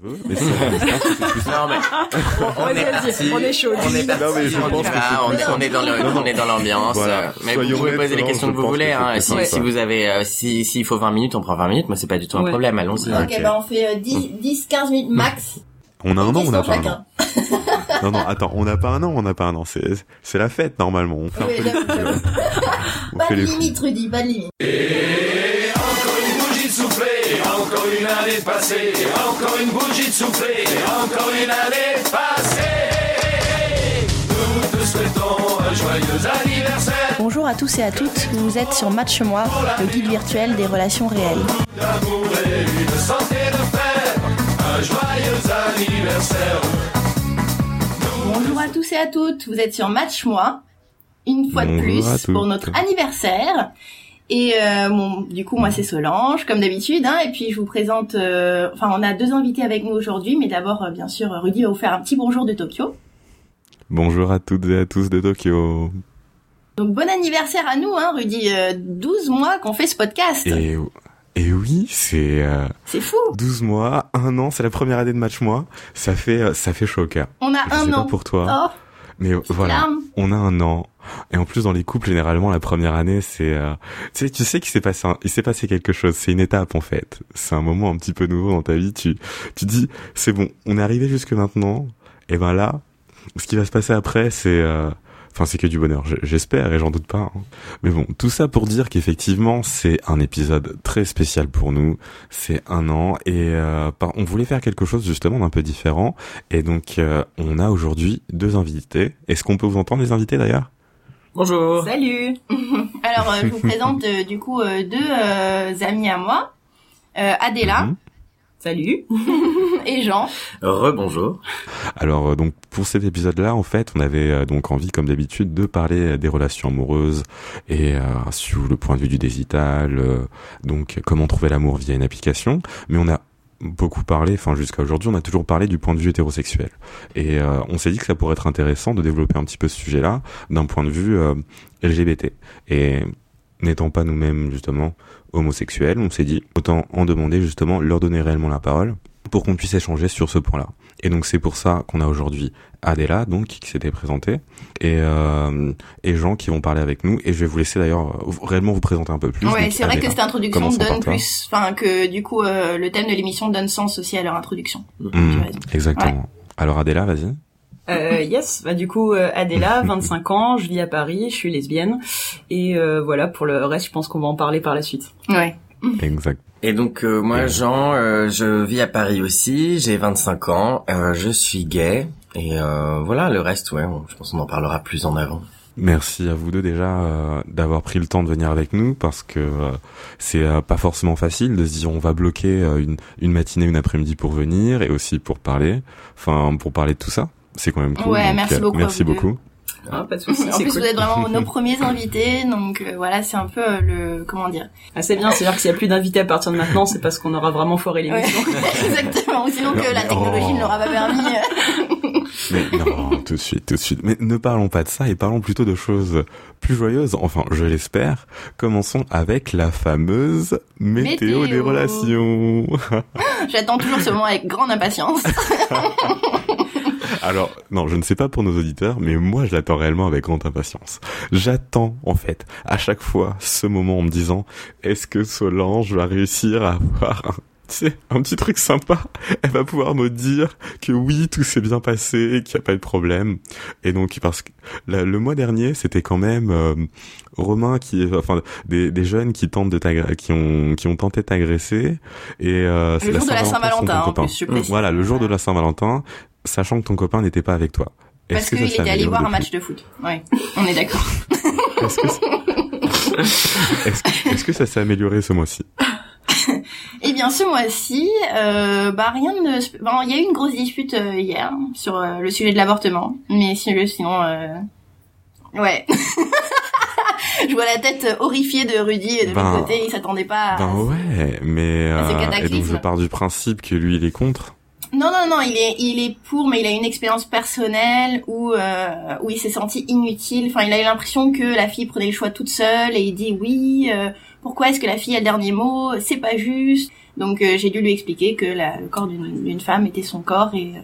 Mais Non, mais on est parti. on est chaud. On est parti. Non, mais je on, pense y que va, c'est on, plus est, on est dans le- Non, non. on est dans l'ambiance. Voilà. Mais vous Soyons pouvez poser les questions que vous voulez. que Hein. Si, si vous avez, euh, si s'il faut 20 minutes, on prend 20 minutes. Moi, c'est pas du tout un Ouais. problème. Allons-y. Ok, Ok. bah on fait euh, 10, 10, 15 minutes max. On a un an, on n'a pas un an. Non, non, attends, on n'a pas un an, on n'a pas un an. C'est, c'est la fête, normalement. On fait un peu les. On Pas de limite, Rudy, pas de limite. Une année passée, encore une bougie de soufflé, encore une année passée. Nous te souhaitons un joyeux anniversaire, Bonjour à tous et à toutes, vous êtes sur Match Moi, le guide virtuel des relations réelles. d'amour et une santé de fer, un joyeux anniversaire. Bonjour à tous et à toutes, vous êtes sur Match Moi, une fois de Bonjour plus pour notre anniversaire. Et euh, bon, du coup, moi c'est Solange, comme d'habitude, hein, et puis je vous présente. euh, enfin, on a deux invités avec nous aujourd'hui, mais d'abord, euh, bien sûr, Rudy va vous faire un petit bonjour de Tokyo. Bonjour à toutes et à tous de Tokyo. Donc bon anniversaire à nous, hein, Rudy. Euh, 12 mois qu'on fait ce podcast. Et, et oui, c'est euh, C'est fou. 12 mois, un an, c'est la première année de match moi. Ça fait, euh, ça fait au cœur. On a Je un sais an. pas pour toi, Oh, mais voilà. larme. On a un an. Et en plus, dans les couples, généralement, la première année, c'est, euh, tu sais, tu sais qu'il s'est passé, un- il s'est passé quelque chose. C'est une étape, en fait. C'est un moment un petit peu nouveau dans ta vie. Tu, tu dis, c'est bon, on est arrivé jusque maintenant. Et ben là, ce qui va se passer après, c'est, euh, enfin, c'est que du bonheur. J'espère et j'en doute pas. hein. Mais bon, tout ça pour dire qu'effectivement, c'est un épisode très spécial pour nous. C'est un an et euh, par- on voulait faire quelque chose justement d'un peu différent. Et donc, euh, on a aujourd'hui deux invités. Est-ce qu'on peut vous entendre les invités d'ailleurs? Bonjour. Salut. Alors, euh, je vous présente euh, du coup euh, deux euh, amis à moi, euh, Adela Mhm. Salut. et Jean. Rebonjour. Alors euh, donc pour cet épisode-là, en fait, on avait euh, donc envie, comme d'habitude, de parler euh, des relations amoureuses et euh, sous le point de vue du digital, euh, donc comment trouver l'amour via une application. Mais on a beaucoup parlé, enfin jusqu'à aujourd'hui, on a toujours parlé du point de vue hétérosexuel. Et euh, on s'est dit que ça pourrait être intéressant de développer un petit peu ce sujet-là d'un point de vue euh, LGBT. Et n'étant pas nous-mêmes justement homosexuels, on s'est dit autant en demander justement leur donner réellement la parole pour qu'on puisse échanger sur ce point-là. Et donc c'est pour ça qu'on a aujourd'hui Adela, donc qui s'était présentée, et, euh, et Jean qui vont parler avec nous. Et je vais vous laisser d'ailleurs réellement vous présenter un peu plus. ouais, c'est vrai que cette introduction donne plus, enfin que du coup euh, le thème de l'émission donne sens aussi à leur introduction. Mmh, raison. exactement. Alors Adela, vas-y. Euh, yes, bah du coup euh, Adela, 25 ans, je vis à Paris, je suis lesbienne et euh, voilà pour le reste, je pense qu'on va en parler par la suite. Ouais. Exact. Et donc euh, moi, Jean, euh, je vis à Paris aussi. J'ai 25 ans. euh, je suis gay. Et euh, voilà, le reste, ouais, je pense qu'on en parlera plus en avant. Merci à vous deux déjà euh, d'avoir pris le temps de venir avec nous parce que euh, c'est euh, pas forcément facile de se dire on va bloquer euh, une, une matinée, une après-midi pour venir et aussi pour parler, enfin pour parler de tout ça. C'est quand même cool. Ouais, donc, merci euh, beaucoup Merci beaucoup. Ah, pas de soucis, En plus, cool. vous êtes vraiment nos premiers invités, donc euh, voilà, c'est un peu euh, le comment dire. Ah, c'est bien, c'est-à-dire que s'il y a plus d'invités à partir de maintenant, c'est parce qu'on aura vraiment foiré Ouais, l'émission. exactement. Ou sinon que la technologie Oh. ne l'aura pas permis. euh. Mais non, tout de suite, tout de suite. Mais ne parlons pas de ça et parlons plutôt de choses plus joyeuses. Enfin, je l'espère. Commençons avec la fameuse météo, Météo. des relations. J'attends toujours ce moment avec grande impatience. Alors, non, je ne sais pas pour nos auditeurs, mais moi, je l'attends réellement avec grande impatience. J'attends, en fait, à chaque fois, ce moment en me disant, est-ce que Solange va réussir à avoir un, tu sais, un petit truc sympa Elle va pouvoir me dire que oui, tout s'est bien passé, qu'il n'y a pas de problème. Et donc, parce que la- le mois dernier, c'était quand même euh, Romain qui, enfin, des, des jeunes qui tentent de qui ont, qui ont tenté de t'agresser. Et euh, Le jour de la Saint-Valentin, en plus, je précise. Voilà, le jour de la Saint-Valentin, sachant que ton copain n'était pas avec toi. Parce qu'il était allé voir un match de foot. Ouais, on est d'accord. Est-ce que, ça- est-ce que- est-ce que ça s'est amélioré ce mois-ci? Eh bien, ce mois-ci, euh, bah rien de. Bon, il y a eu une grosse dispute euh, hier sur euh, le sujet de l'avortement, mais si- sinon, euh... ouais. Je vois la tête horrifiée de Rudy et de Ben, l'autre côté, il s'attendait pas. à... Ben ouais, mais euh, et donc je pars du principe que lui il est contre? Non, non, non, il est, il est pour, mais il a une expérience personnelle où, euh, où il s'est senti inutile. Enfin, il a eu l'impression que la fille prenait le choix toute seule et il dit oui. Pourquoi est-ce que la fille a le dernier mot C'est pas juste. Donc euh, j'ai dû lui expliquer que la, le corps d'une femme était son corps et euh,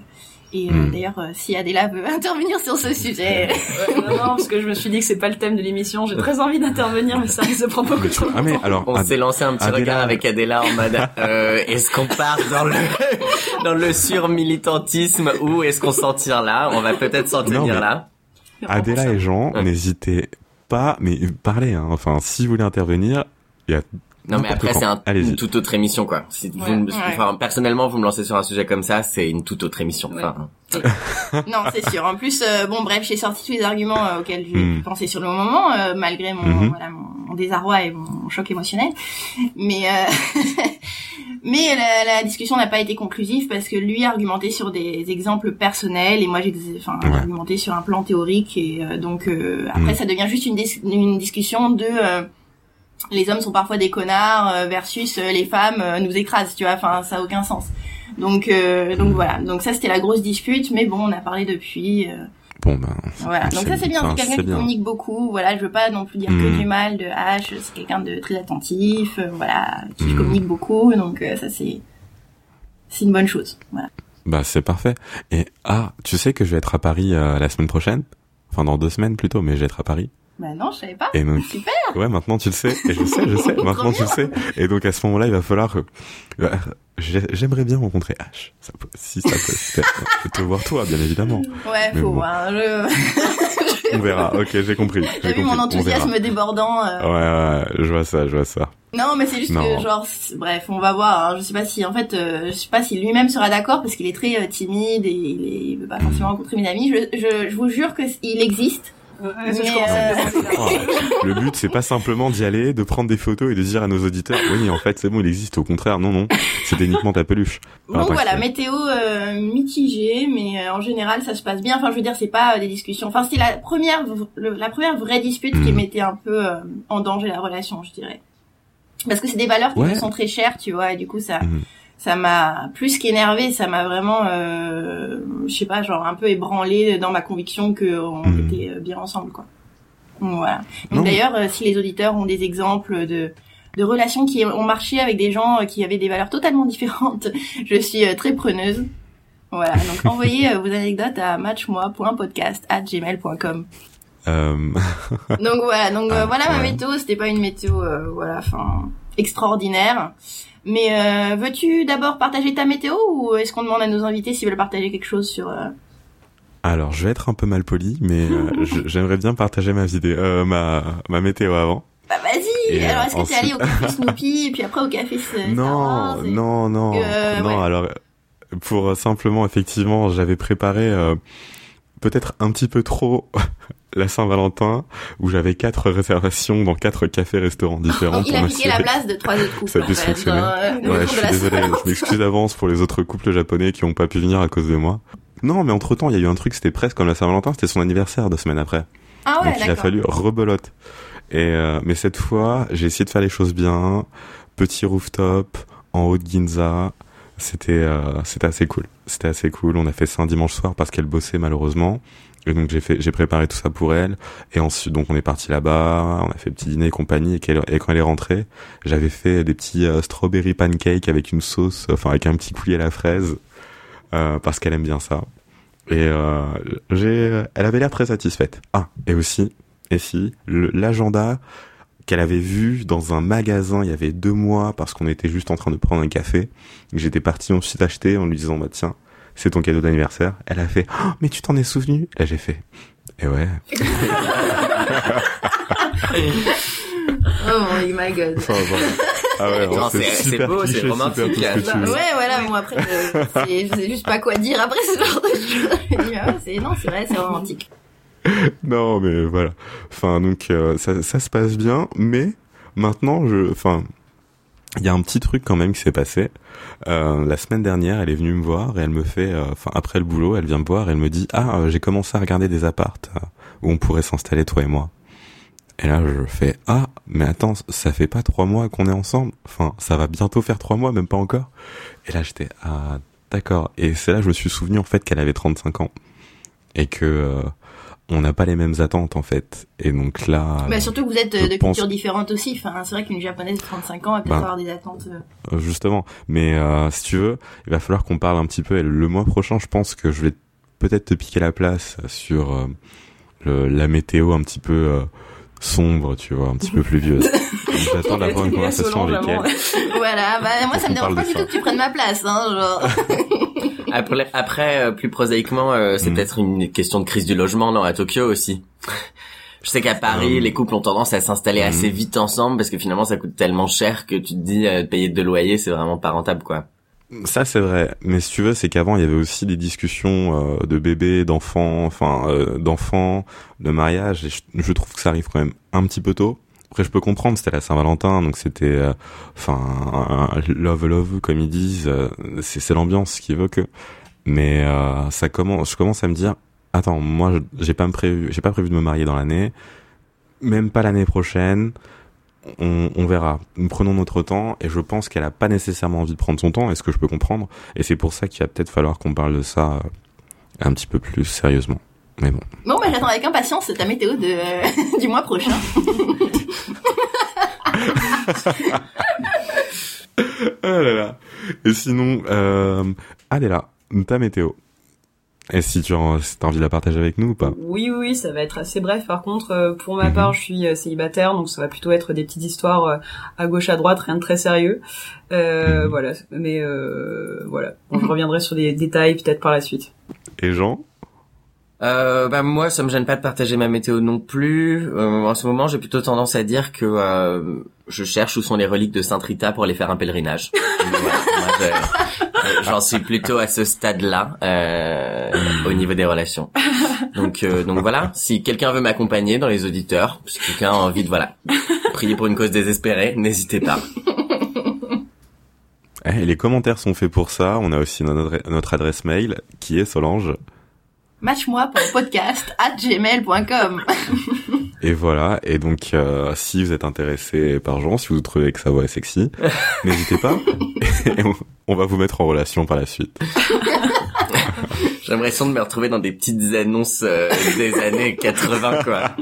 et euh, Hmm. d'ailleurs euh, si Adela veut intervenir sur ce sujet, Ouais, non, non, parce que je me suis dit que c'est pas le thème de l'émission. J'ai très envie d'intervenir, mais ça risque de prendre beaucoup temps. Ah mais alors, On Ad- s'est lancé un petit Adela- regard avec Adela en mode euh, est-ce qu'on part dans le dans le surmilitantisme ou est-ce qu'on s'en tire là? On va peut-être s'en tenir mais- là. Adela et Jean, Ouais. n'hésitez pas, mais parlez, hein. enfin, si vous voulez intervenir, y a Non mais après c'est un, une toute autre émission quoi. Si vous Ouais. me- Ouais. enfin, personnellement vous me lancez sur un sujet comme ça, c'est une toute autre émission. Ouais. Enfin, non c'est sûr. En plus euh, bon bref j'ai sorti tous les arguments euh, auxquels j'ai Hmm. pensé sur le moment euh, malgré mon voilà mon, désarroi et mon choc émotionnel. Mais euh, mais la, la discussion n'a pas été conclusive parce que lui a argumenté sur des exemples personnels et moi j'ai enfin Ouais. argumenté sur un plan théorique et euh, donc euh, après Mhm. ça devient juste une, dis- une discussion de euh, les hommes sont parfois des connards euh, versus euh, les femmes euh, nous écrasent, tu vois, enfin ça a aucun sens. Donc euh, donc voilà, donc ça c'était la grosse dispute, mais bon on a parlé depuis, euh, bon ben. voilà. Donc ça c'est bien, c'est quelqu'un qui bien. communique beaucoup, voilà, je veux pas non plus dire que Mm. du mal de H, c'est quelqu'un de très attentif, euh, voilà, qui Mm. communique beaucoup, donc euh, ça c'est c'est une bonne chose, voilà. Bah c'est parfait. Et ah, tu sais que je vais être à Paris euh, la semaine prochaine, enfin dans deux semaines plutôt, mais je vais être à Paris. Bah non, je savais pas. Et donc, Super. ouais, maintenant tu le sais. Et je sais, je sais. Maintenant tu le sais. Et donc à ce moment-là, il va falloir. euh, euh, j'ai- J'aimerais bien rencontrer H. Ça peut, si ça peut. Et te voir toi, bien évidemment. Ouais, Mais faut bon. voir. Je... On verra. Ok, j'ai compris. T'as J'ai vu mon compris. On verra. enthousiasme débordant. euh, Ouais, ouais, je vois ça, je vois ça. Non, mais c'est juste Non. que genre, bref, on va voir. hein. Je sais pas si, en fait, euh, je sais pas si lui-même sera d'accord parce qu'il est très euh, timide et il, est, il veut pas forcément rencontrer mes amis. Je, je, je vous jure que il existe. Ouais, ça, je euh, là. Oh, le but, c'est pas simplement d'y aller, de prendre des photos et de dire à nos auditeurs, oui, en fait, c'est bon, il existe. Au contraire, non, non, c'était uniquement ta peluche. Enfin, Donc voilà, que- météo euh, mitigée, mais euh, en général ça se passe bien. Enfin, je veux dire, c'est pas euh, des discussions. Enfin, c'est la première, le- la première vraie dispute qui Mm. mettait un peu euh, en danger la relation, je dirais. Parce que c'est des valeurs qui Ouais. me sont très chères, tu vois, et du coup ça, Mhm. Ça m'a plus qu'énervé, ça m'a vraiment, euh, je sais pas, genre un peu ébranlé dans ma conviction que on Mhm. était euh, bien ensemble, quoi. Donc, Voilà. Donc d'ailleurs, euh, si les auditeurs ont des exemples de de relations qui ont marché avec des gens euh, qui avaient des valeurs totalement différentes, je suis euh, très preneuse. Voilà, donc envoyez vos anecdotes à matchmoi.podcast@gmail.com. Euh, Donc voilà, donc Ah, voilà ma ouais. météo, c'était pas une météo euh, voilà, enfin extraordinaire. Mais euh, veux-tu d'abord partager ta météo ou est-ce qu'on demande à nos invités s'ils veulent partager quelque chose sur euh, alors, je vais être un peu mal poli, mais euh, j'aimerais bien partager ma vidéo, euh, ma, ma météo avant. Bah vas-y. Et, Alors euh, est-ce que t'es allé au café Snoopy et puis après au café Non, Wars et- non, non, Euh, non. ouais. Alors, pour euh, simplement, effectivement, j'avais préparé euh, peut-être un petit peu trop la Saint-Valentin, où j'avais quatre réservations dans quatre cafés-restaurants différents il pour a piqué la place de trois autres couples. Ça a euh, Ouais, cours je suis désolé, je m'excuse d'avance pour les autres couples japonais qui ont pas pu venir à cause de moi. Non, mais entre temps, il y a eu un truc, c'était presque comme la Saint-Valentin, c'était son anniversaire deux semaines après. Ah ouais, Donc il a fallu rebelote. Et euh, mais cette fois, j'ai essayé de faire les choses bien. Petit rooftop en haut de Ginza. C'était euh, c'était assez cool. C'était assez cool. On a fait ça un dimanche soir parce qu'elle bossait malheureusement. Et donc j'ai fait j'ai préparé tout ça pour elle. Et ensuite donc on est parti là-bas. On a fait petit dîner et compagnie. Et, quand elle est rentrée, j'avais fait des petits euh, strawberry pancakes avec une sauce, enfin avec un petit coulis à la fraise, euh, parce qu'elle aime bien ça. Et euh, j'ai, elle avait l'air très satisfaite. Ah, et aussi, et si, l'agenda qu'elle avait vu dans un magasin il y avait deux mois parce qu'on était juste en train de prendre un café. J'étais parti ensuite acheter en lui disant bah tiens, c'est ton cadeau d'anniversaire. Elle a fait oh, mais tu t'en es souvenu? Là j'ai fait et ouais. Oh my god. Enfin, voilà. Ah ouais, Non, c'est- c'est super beau, c'est cliché, romantique. tout ce que tu Bah veux. ouais, voilà, moi après, je, c'est- je sais juste pas quoi dire après ce genre de choses. Ah ouais, c'est, non, c'est vrai, c'est romantique. Non, mais voilà. Enfin, donc euh, ça, ça se passe bien, mais maintenant, je, enfin, il y a un petit truc quand même qui s'est passé. Euh, la semaine dernière, elle est venue me voir et elle me fait, euh, enfin après le boulot, elle vient me voir et elle me dit ah euh, j'ai commencé à regarder des appartes euh, où on pourrait s'installer toi et moi. Et là, je fais ah mais attends, ça fait pas trois mois qu'on est ensemble. Enfin, ça va bientôt faire trois mois, même pas encore. Et là, j'étais ah d'accord. Et c'est là que je me suis souvenu en fait qu'elle avait 35 ans et que on n'a pas les mêmes attentes en fait. Et donc là, Bah, surtout que vous êtes euh, de pense- cultures différentes aussi. Enfin, c'est vrai qu'une japonaise de 35 ans va peut-être Bah. avoir des attentes. euh. euh, justement. Mais euh, si tu veux, il va falloir qu'on parle un petit peu. Et le mois prochain, je pense que je vais peut-être te piquer la place sur euh, le- la météo un petit peu euh, sombre, tu vois, un petit peu pluvieuse. J'attends d'avoir une conversation avec elle. Voilà, bah moi ça me dérange pas du tout que tu prennes ma place, hein, genre. Après, après euh, plus prosaïquement, euh, c'est Mm. peut-être une question de crise du logement non, à Tokyo aussi. Je sais qu'à Paris, Euh. les couples ont tendance à s'installer Mm. assez vite ensemble parce que finalement, ça coûte tellement cher que tu te dis euh, payer deux loyers, c'est vraiment pas rentable, quoi. Ça c'est vrai, mais si tu veux, c'est qu'avant il y avait aussi des discussions euh, de bébés, d'enfants, enfin euh, d'enfants, de mariage, et je, je trouve que ça arrive quand même un petit peu tôt. Après je peux comprendre, c'était la Saint-Valentin, donc c'était, euh, enfin love love comme ils disent, euh, c'est l'ambiance qui évoque. Mais euh, ça commence, je commence à me dire, attends, moi j'ai pas prévu, j'ai pas prévu de me marier dans l'année, même pas l'année prochaine. On, on verra. Nous prenons notre temps et je pense qu'elle a pas nécessairement envie de prendre son temps, est-ce que je peux comprendre? Et c'est pour ça qu'il va peut-être falloir qu'on parle de ça un petit peu plus sérieusement. Mais bon. Bon, bah j'attends avec impatience ta météo de euh, du mois prochain. Ah là là. Et sinon, euh, allez là, ta météo. Et si tu as, si envie de la partager avec nous ou pas Oui, oui, ça va être assez bref. Par contre, euh, pour ma Mhm. part, je suis euh, célibataire, donc ça va plutôt être des petites histoires euh, à gauche, à droite, rien de très sérieux. Euh, Mhm. Voilà, mais euh, voilà. Bon, je reviendrai sur des détails peut-être par la suite. Et Jean? Euh, bah moi, ça me gêne pas de partager ma météo non plus. Euh, en ce moment, j'ai plutôt tendance à dire que euh, je cherche où sont les reliques de Sainte Rita pour aller faire un pèlerinage. J'en suis plutôt à ce stade-là euh, au niveau des relations. Donc, euh, donc voilà. Si quelqu'un veut m'accompagner dans les auditeurs, si quelqu'un a envie de voilà prier pour une cause désespérée, n'hésitez pas. Eh, Les commentaires sont faits pour ça. On a aussi notre adresse mail qui est Solange. Match-moi pour podcast at gmail.com. Et voilà. Et donc, euh, si vous êtes intéressé par Jean, si vous trouvez que sa voix est sexy, n'hésitez pas. Et on, on va vous mettre en relation par la suite. J'ai l'impression de me retrouver dans des petites annonces euh, des années 80, quoi.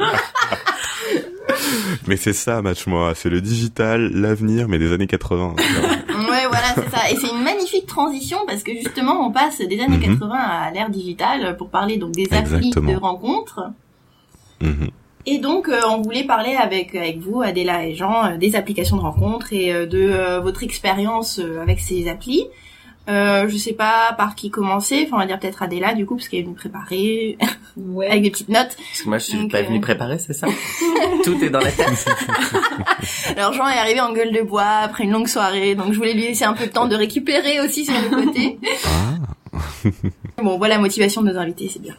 Mais c'est ça, match-moi. C'est le digital, l'avenir, mais des années 80. Voilà, c'est ça. Et c'est une magnifique transition parce que justement, on passe des années Mhm. 80 à l'ère digitale pour parler donc des applis de rencontres. Mhm. Et donc, euh, on voulait parler avec avec vous, Adéla et Jean, euh, des applications de rencontres et euh, de votre expérience avec ces applis. Euh, je sais pas par qui commencer. Enfin, on va dire peut-être Adéla du coup parce qu'elle est venue préparer Ouais. avec des petites notes. Parce que moi, je suis Donc, pas euh, venu préparer, c'est ça Tout est dans la tête. Alors Jean est arrivé en gueule de bois après une longue soirée, donc je voulais lui laisser un peu de temps de récupérer aussi sur le côté. Ah. Bon, voilà la motivation de nos invités, c'est bien.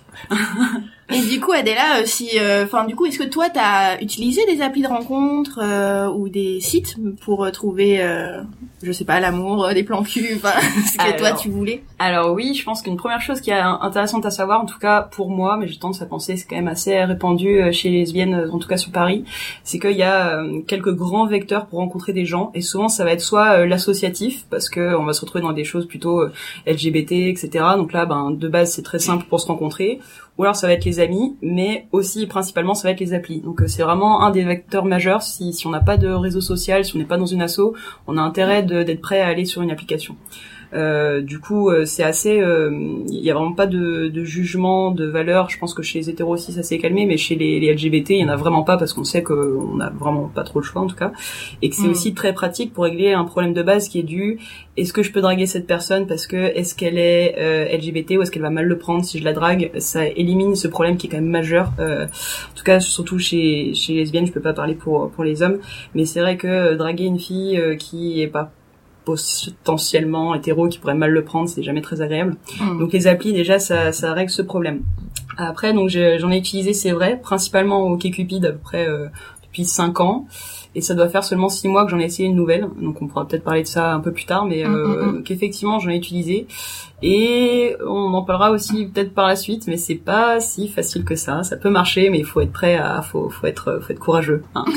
Et du coup, Adéla, euh, si, enfin, du coup, est-ce que toi, t'as utilisé des applis de rencontres euh, ou des sites pour euh, trouver, euh, je sais pas, l'amour, euh, des plans cul, enfin, ce que toi tu voulais? Alors oui, je pense qu'une première chose qui est intéressante à savoir, en tout cas pour moi, mais j'ai tendance à penser c'est quand même assez répandu euh, chez les lesbiennes, euh, en tout cas sur Paris, c'est qu'il y a euh, quelques grands vecteurs pour rencontrer des gens, et souvent ça va être soit euh, l'associatif, parce que on va se retrouver dans des choses plutôt euh, LGBT, etc. Donc là, ben de base c'est très simple pour se rencontrer, ou alors ça va être les amis, mais aussi principalement ça va être les applis. Donc euh, c'est vraiment un des vecteurs majeurs. Si, si on n'a pas de réseau social, si on n'est pas dans une asso, on a intérêt d'être prêt à aller sur une application. Euh, du coup, euh, c'est assez. Il y a vraiment pas de, de jugement, de valeur. Je pense que chez les hétéros aussi, ça s'est calmé, mais chez les, les LGBT, il y en a vraiment pas parce qu'on sait qu'on a vraiment pas trop le choix en tout cas, et que c'est Mm. aussi très pratique pour régler un problème de base qui est dû. Est-ce que je peux draguer cette personne parce que est-ce qu'elle est euh, LGBT ou est-ce qu'elle va mal le prendre si je la drague? Ça élimine ce problème qui est quand même majeur. Euh, en tout cas, surtout chez chez les lesbiennes, je peux pas parler pour pour les hommes, mais c'est vrai que euh, draguer une fille euh, qui est pas potentiellement hétéro qui pourrait mal le prendre, c'est jamais très agréable. Hmm. Donc les applis déjà ça, ça règle ce problème. Après donc je- j'en ai utilisé c'est vrai, principalement au Cupid à peu près euh, depuis 5 ans et ça doit faire seulement 6 mois que j'en ai essayé une nouvelle. Donc on pourra peut-être parler de ça un peu plus tard mais euh, Mm, mm, qu'effectivement j'en ai utilisé et on en parlera aussi peut-être par la suite mais c'est pas si facile que ça. Ça peut marcher mais il faut être prêt à faut faut être faut être courageux hein.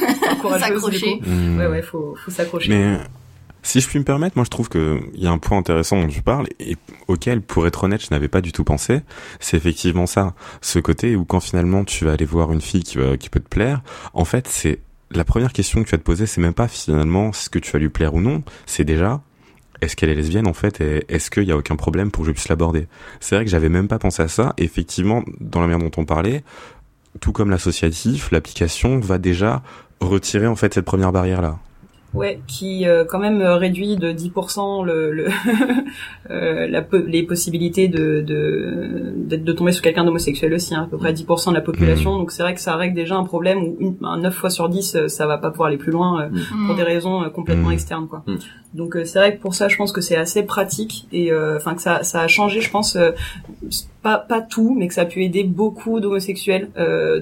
Du S'accrocher. coup. Hmm. Ouais ouais, faut faut s'accrocher. Mais Si je puis me permettre, moi je trouve que il y a un point intéressant dont tu parles et auquel, pour être honnête, je n'avais pas du tout pensé. C'est effectivement ça, ce côté où quand finalement tu vas aller voir une fille qui, qui peut te plaire, en fait c'est la première question que tu vas te poser, c'est même pas finalement ce que tu vas lui plaire ou non, c'est déjà est-ce qu'elle est lesbienne en fait et est-ce qu'il y a aucun problème pour que je puisse l'aborder? C'est vrai que j'avais même pas pensé à ça. Effectivement, dans la manière dont on parlait, tout comme l'associatif, l'application va déjà retirer en fait cette première barrière là. Ouais, qui euh, quand même euh, réduit de 10% le, le euh, la, les possibilités de de, de tomber sur quelqu'un d'homosexuel aussi, hein, à peu près 10% de la population. Mmh. Donc c'est vrai que ça règle déjà un problème où une, 9 fois sur 10, ça va pas pouvoir aller plus loin mmh. pour des raisons complètement mmh. externes, quoi. Donc c'est vrai que pour ça, je pense que c'est assez pratique et enfin que ça ça a changé, je pense pas pas tout, mais que ça a pu aider beaucoup d'homosexuels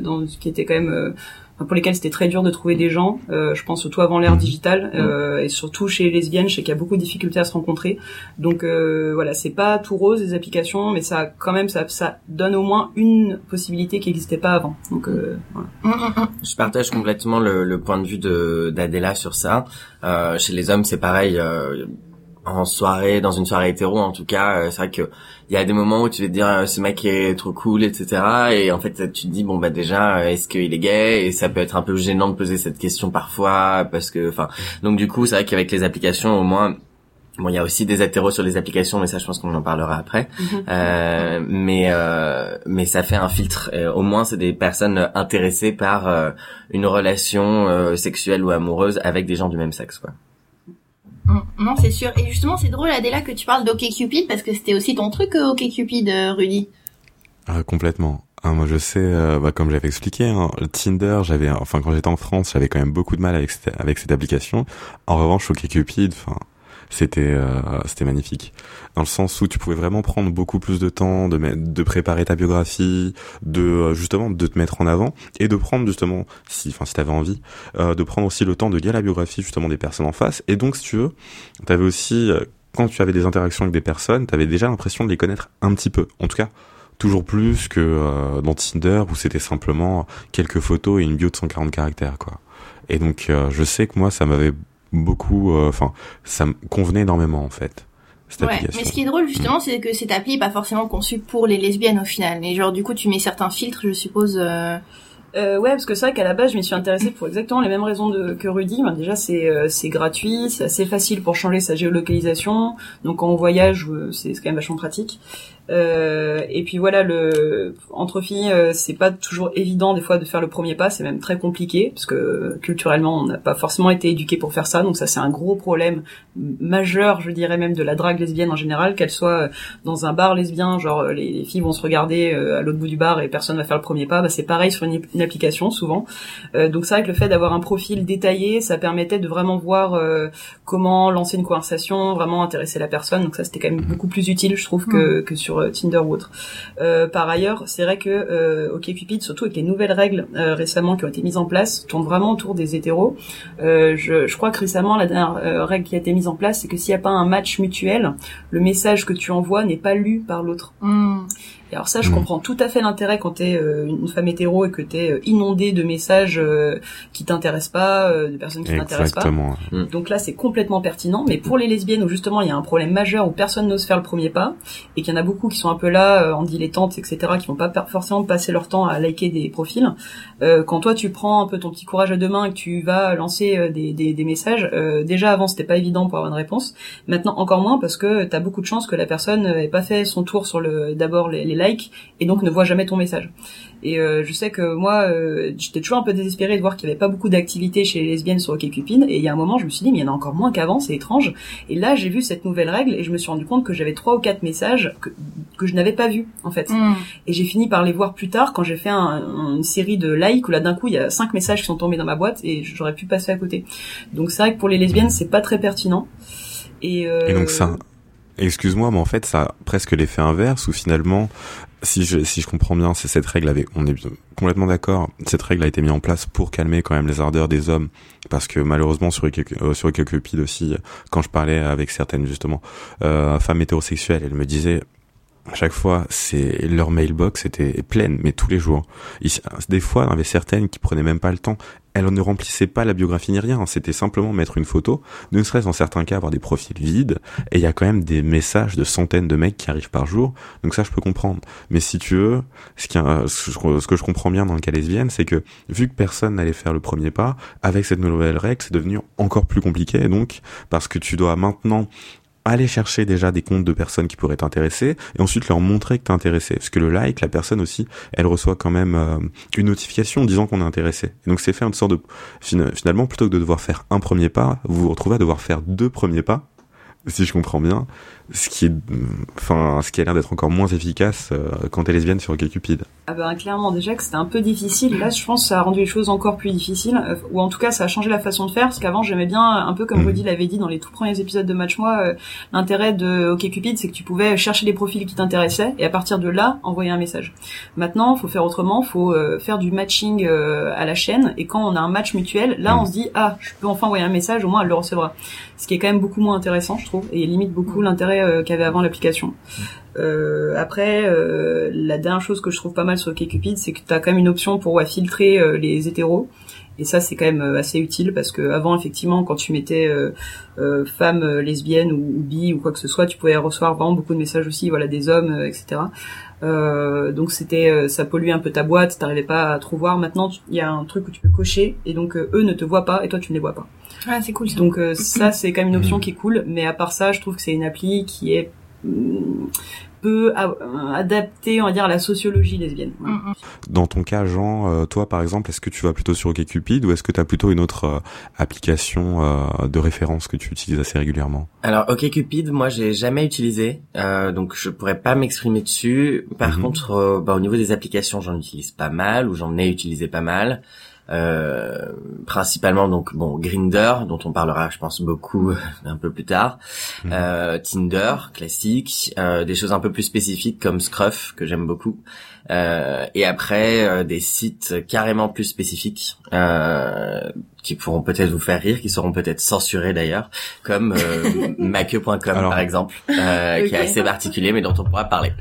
dans ce qui était quand même pour lesquels c'était très dur de trouver des gens. Euh, je pense surtout avant l'ère digitale euh, et surtout chez les lesbiennes, je sais qu'il y a beaucoup de difficultés à se rencontrer. Donc euh, voilà, c'est pas tout rose les applications, mais ça quand même ça, ça donne au moins une possibilité qui n'existait pas avant. Donc euh, voilà. Je partage complètement le, le point de vue de d'Adela sur ça. Euh, chez les hommes, c'est pareil. Euh, en soirée, dans une soirée hétéro en tout cas, euh, c'est vrai que il y a des moments où tu vas te dire euh, ce mec est trop cool, etc. Et en fait tu te dis bon bah déjà euh, est-ce qu'il est gay? Et ça peut être un peu gênant de poser cette question parfois parce que enfin donc du coup c'est vrai qu'avec les applications au moins Bon, il y a aussi des hétéros sur les applications, mais ça, je pense qu'on en parlera après. Mhm. euh, mais euh, mais ça fait un filtre. au moins, c'est des personnes intéressées par une relation sexuelle ou amoureuse avec des gens du même sexe, quoi. Non, c'est sûr. Et justement, c'est drôle, Adéla, que tu parles d'OkCupid, parce que c'était aussi ton truc, euh, OkCupid, euh, Rudy. Ah, complètement. Ah, moi, je sais, euh, bah, comme j'avais expliqué, hein, Tinder, j'avais, enfin, quand j'étais en France, j'avais quand même beaucoup de mal avec, avec cette application. En revanche, OkCupid, enfin, c'était euh, c'était magnifique. Dans le sens où tu pouvais vraiment prendre beaucoup plus de temps de de préparer ta biographie de euh, justement de te mettre en avant et de prendre justement si enfin si t'avais envie euh, de prendre aussi le temps de lire la biographie justement des personnes en face. Et donc si tu veux t'avais aussi quand tu avais des interactions avec des personnes t'avais déjà l'impression de les connaître un petit peu. En tout cas toujours plus que dans Tinder où c'était simplement quelques photos et une bio de 140 caractères quoi. Et donc je sais que moi ça m'avait beaucoup, euh, enfin, ça me convenait énormément en fait. Cette ouais, mais ce qui est drôle justement, c'est que cette appli est pas forcément conçue pour les lesbiennes au final. Mais genre du coup, tu mets certains filtres, je suppose. Euh... Euh, ouais, parce que c'est vrai qu'à la base, je m'y suis intéressée pour exactement les mêmes raisons de, que Rudy. Ben, déjà, c'est euh, c'est gratuit, c'est assez facile pour changer sa géolocalisation. Donc, quand on voyage, euh, c'est quand même vachement pratique. Euh, et puis voilà, le entre filles, euh, c'est pas toujours évident des fois de faire le premier pas, c'est même très compliqué parce que culturellement, on n'a pas forcément été éduqué pour faire ça, donc ça c'est un gros problème majeur, je dirais même de la drague lesbienne en général, qu'elle soit dans un bar lesbien, genre les, filles vont se regarder euh, à l'autre bout du bar et personne va faire le premier pas, bah, c'est pareil sur une, application souvent. donc c'est vrai que le fait d'avoir un profil détaillé, ça permettait de vraiment voir comment lancer une conversation, vraiment intéresser la personne, donc ça c'était quand même beaucoup plus utile, je trouve, que, mmh. que sur euh, Tinder ou. Euh, par ailleurs, c'est vrai que euh, OkCupid, surtout avec les nouvelles règles récemment qui ont été mises en place, tourne vraiment autour des hétéros. Je, crois que récemment, la dernière règle qui a été mise en place, c'est que s'il n'y a pas un match mutuel, le message que tu envoies n'est pas lu par l'autre. Mmh alors ça, je mm. comprends tout à fait l'intérêt quand t'es euh, une femme hétéro et que t'es euh, inondé de messages euh, qui t'intéressent pas, de personnes qui t'intéressent pas. Mm. Donc là, c'est complètement pertinent. Mais pour les lesbiennes où justement il y a un problème majeur où personne n'ose faire le premier pas et qu'il y en a beaucoup qui sont un peu là en dilettante, etc., qui vont pas forcément passer leur temps à liker des profils. quand toi tu prends un peu ton petit courage à deux mains et que tu vas lancer des, des, des messages, déjà avant c'était pas évident pour avoir une réponse. Maintenant encore moins parce que t'as beaucoup de chances que la personne n'ait pas fait son tour sur le d'abord les, les et donc ne voit jamais ton message. Et euh, je sais que moi, euh, j'étais toujours un peu désespérée de voir qu'il n'y avait pas beaucoup d'activité chez les lesbiennes sur OkCupid. Et il y a un moment, je me suis dit, mais il y en a encore moins qu'avant, c'est étrange. Et là, j'ai vu cette nouvelle règle et je me suis rendu compte que j'avais trois ou quatre messages que, que je n'avais pas vus en fait. Hmm. Et j'ai fini par les voir plus tard quand j'ai fait une série de likes où là d'un coup il y a cinq messages qui sont tombés dans ma boîte et j'aurais pu passer à côté. Donc c'est vrai que pour les lesbiennes, c'est pas très pertinent. Et, euh... et donc ça, Excuse-moi, mais en fait, ça a presque l'effet inverse où finalement, si je, si je comprends bien, c'est cette règle on est complètement d'accord, cette règle a été mise en place pour calmer quand même les ardeurs des hommes, parce que malheureusement sur euh, sur aussi, quand je parlais avec certaines justement euh, femmes hétérosexuelles, elles me disaient à chaque fois, c'est leur mailbox était pleine, mais tous les jours. des fois, il y en avait certaines qui prenaient même pas le temps. Elles ne remplissaient pas la biographie ni rien. C'était simplement mettre une photo, ne serait-ce dans certains cas avoir des profils vides. Et il y a quand même des messages de centaines de mecs qui arrivent par jour. Donc ça, je peux comprendre. Mais si tu veux, ce, qui, ce que je comprends bien dans le cas lesbienne, c'est que vu que personne n'allait faire le premier pas, avec cette nouvelle règle, c'est devenu encore plus compliqué. Donc, parce que tu dois maintenant aller chercher déjà des comptes de personnes qui pourraient t'intéresser et ensuite leur montrer que t'es intéressé. Parce que le like, la personne aussi, elle reçoit quand même euh, une notification disant qu'on est intéressé. Et donc c'est fait une sorte de... Finalement, plutôt que de devoir faire un premier pas, vous vous retrouvez à devoir faire deux premiers pas si je comprends bien, ce qui est, enfin, ce qui a l'air d'être encore moins efficace euh, quand t'es lesbienne sur OkCupid. Ah ben clairement déjà que c'était un peu difficile. Là, je pense que ça a rendu les choses encore plus difficiles, euh, ou en tout cas ça a changé la façon de faire. Parce qu'avant j'aimais bien, un peu comme mmh. Rudy l'avait dit dans les tout premiers épisodes de Match Moi, euh, l'intérêt de OkCupid, c'est que tu pouvais chercher des profils qui t'intéressaient et à partir de là envoyer un message. Maintenant, faut faire autrement, faut faire du matching à la chaîne et quand on a un match mutuel, là mmh. on se dit ah je peux enfin envoyer un message, au moins elle le recevra. Ce qui est quand même beaucoup moins intéressant, je trouve et limite beaucoup mm. l'intérêt euh, qu'avait avant l'application. Euh, après, euh, la dernière chose que je trouve pas mal sur OkCupid, c'est que tu as quand même une option pour filtrer les hétéros. Et ça, c'est quand même assez utile parce que avant, effectivement, quand tu mettais femme lesbienne ou, bi ou quoi que ce soit, tu pouvais recevoir vraiment beaucoup de messages aussi, voilà, des hommes, etc. donc c'était, ça polluait un peu ta boîte, t'arrivais pas à trop voir. Maintenant, il y a un truc où tu peux cocher et donc eux ne te voient pas et toi tu ne les vois pas. Ah, c'est cool. Donc euh, ça, c'est quand même une option qui est cool. Mais à part ça, je trouve que c'est une appli qui est mm, peu adaptée, on va dire, à la sociologie lesbienne. Mm, mm. Dans ton cas, Jean, euh, toi, par exemple, est-ce que tu vas plutôt sur OkCupid ou est-ce que tu as plutôt une autre euh, application de référence que tu utilises assez régulièrement? Alors, OkCupid, moi, j'ai jamais utilisé, donc je pourrais pas m'exprimer dessus. Par mhm. contre, bah, au niveau des applications, j'en utilise pas mal ou j'en ai utilisé pas mal. Euh, principalement donc bon Grinder dont on parlera je pense beaucoup un peu plus tard. Mhm. euh, Tinder classique. Euh, des choses un peu plus spécifiques comme Scruff que j'aime beaucoup. Euh, et après euh, des sites carrément plus spécifiques qui pourront peut-être vous faire rire qui seront peut-être censurés d'ailleurs comme make.com par exemple qui est assez particulier mais dont on pourra parler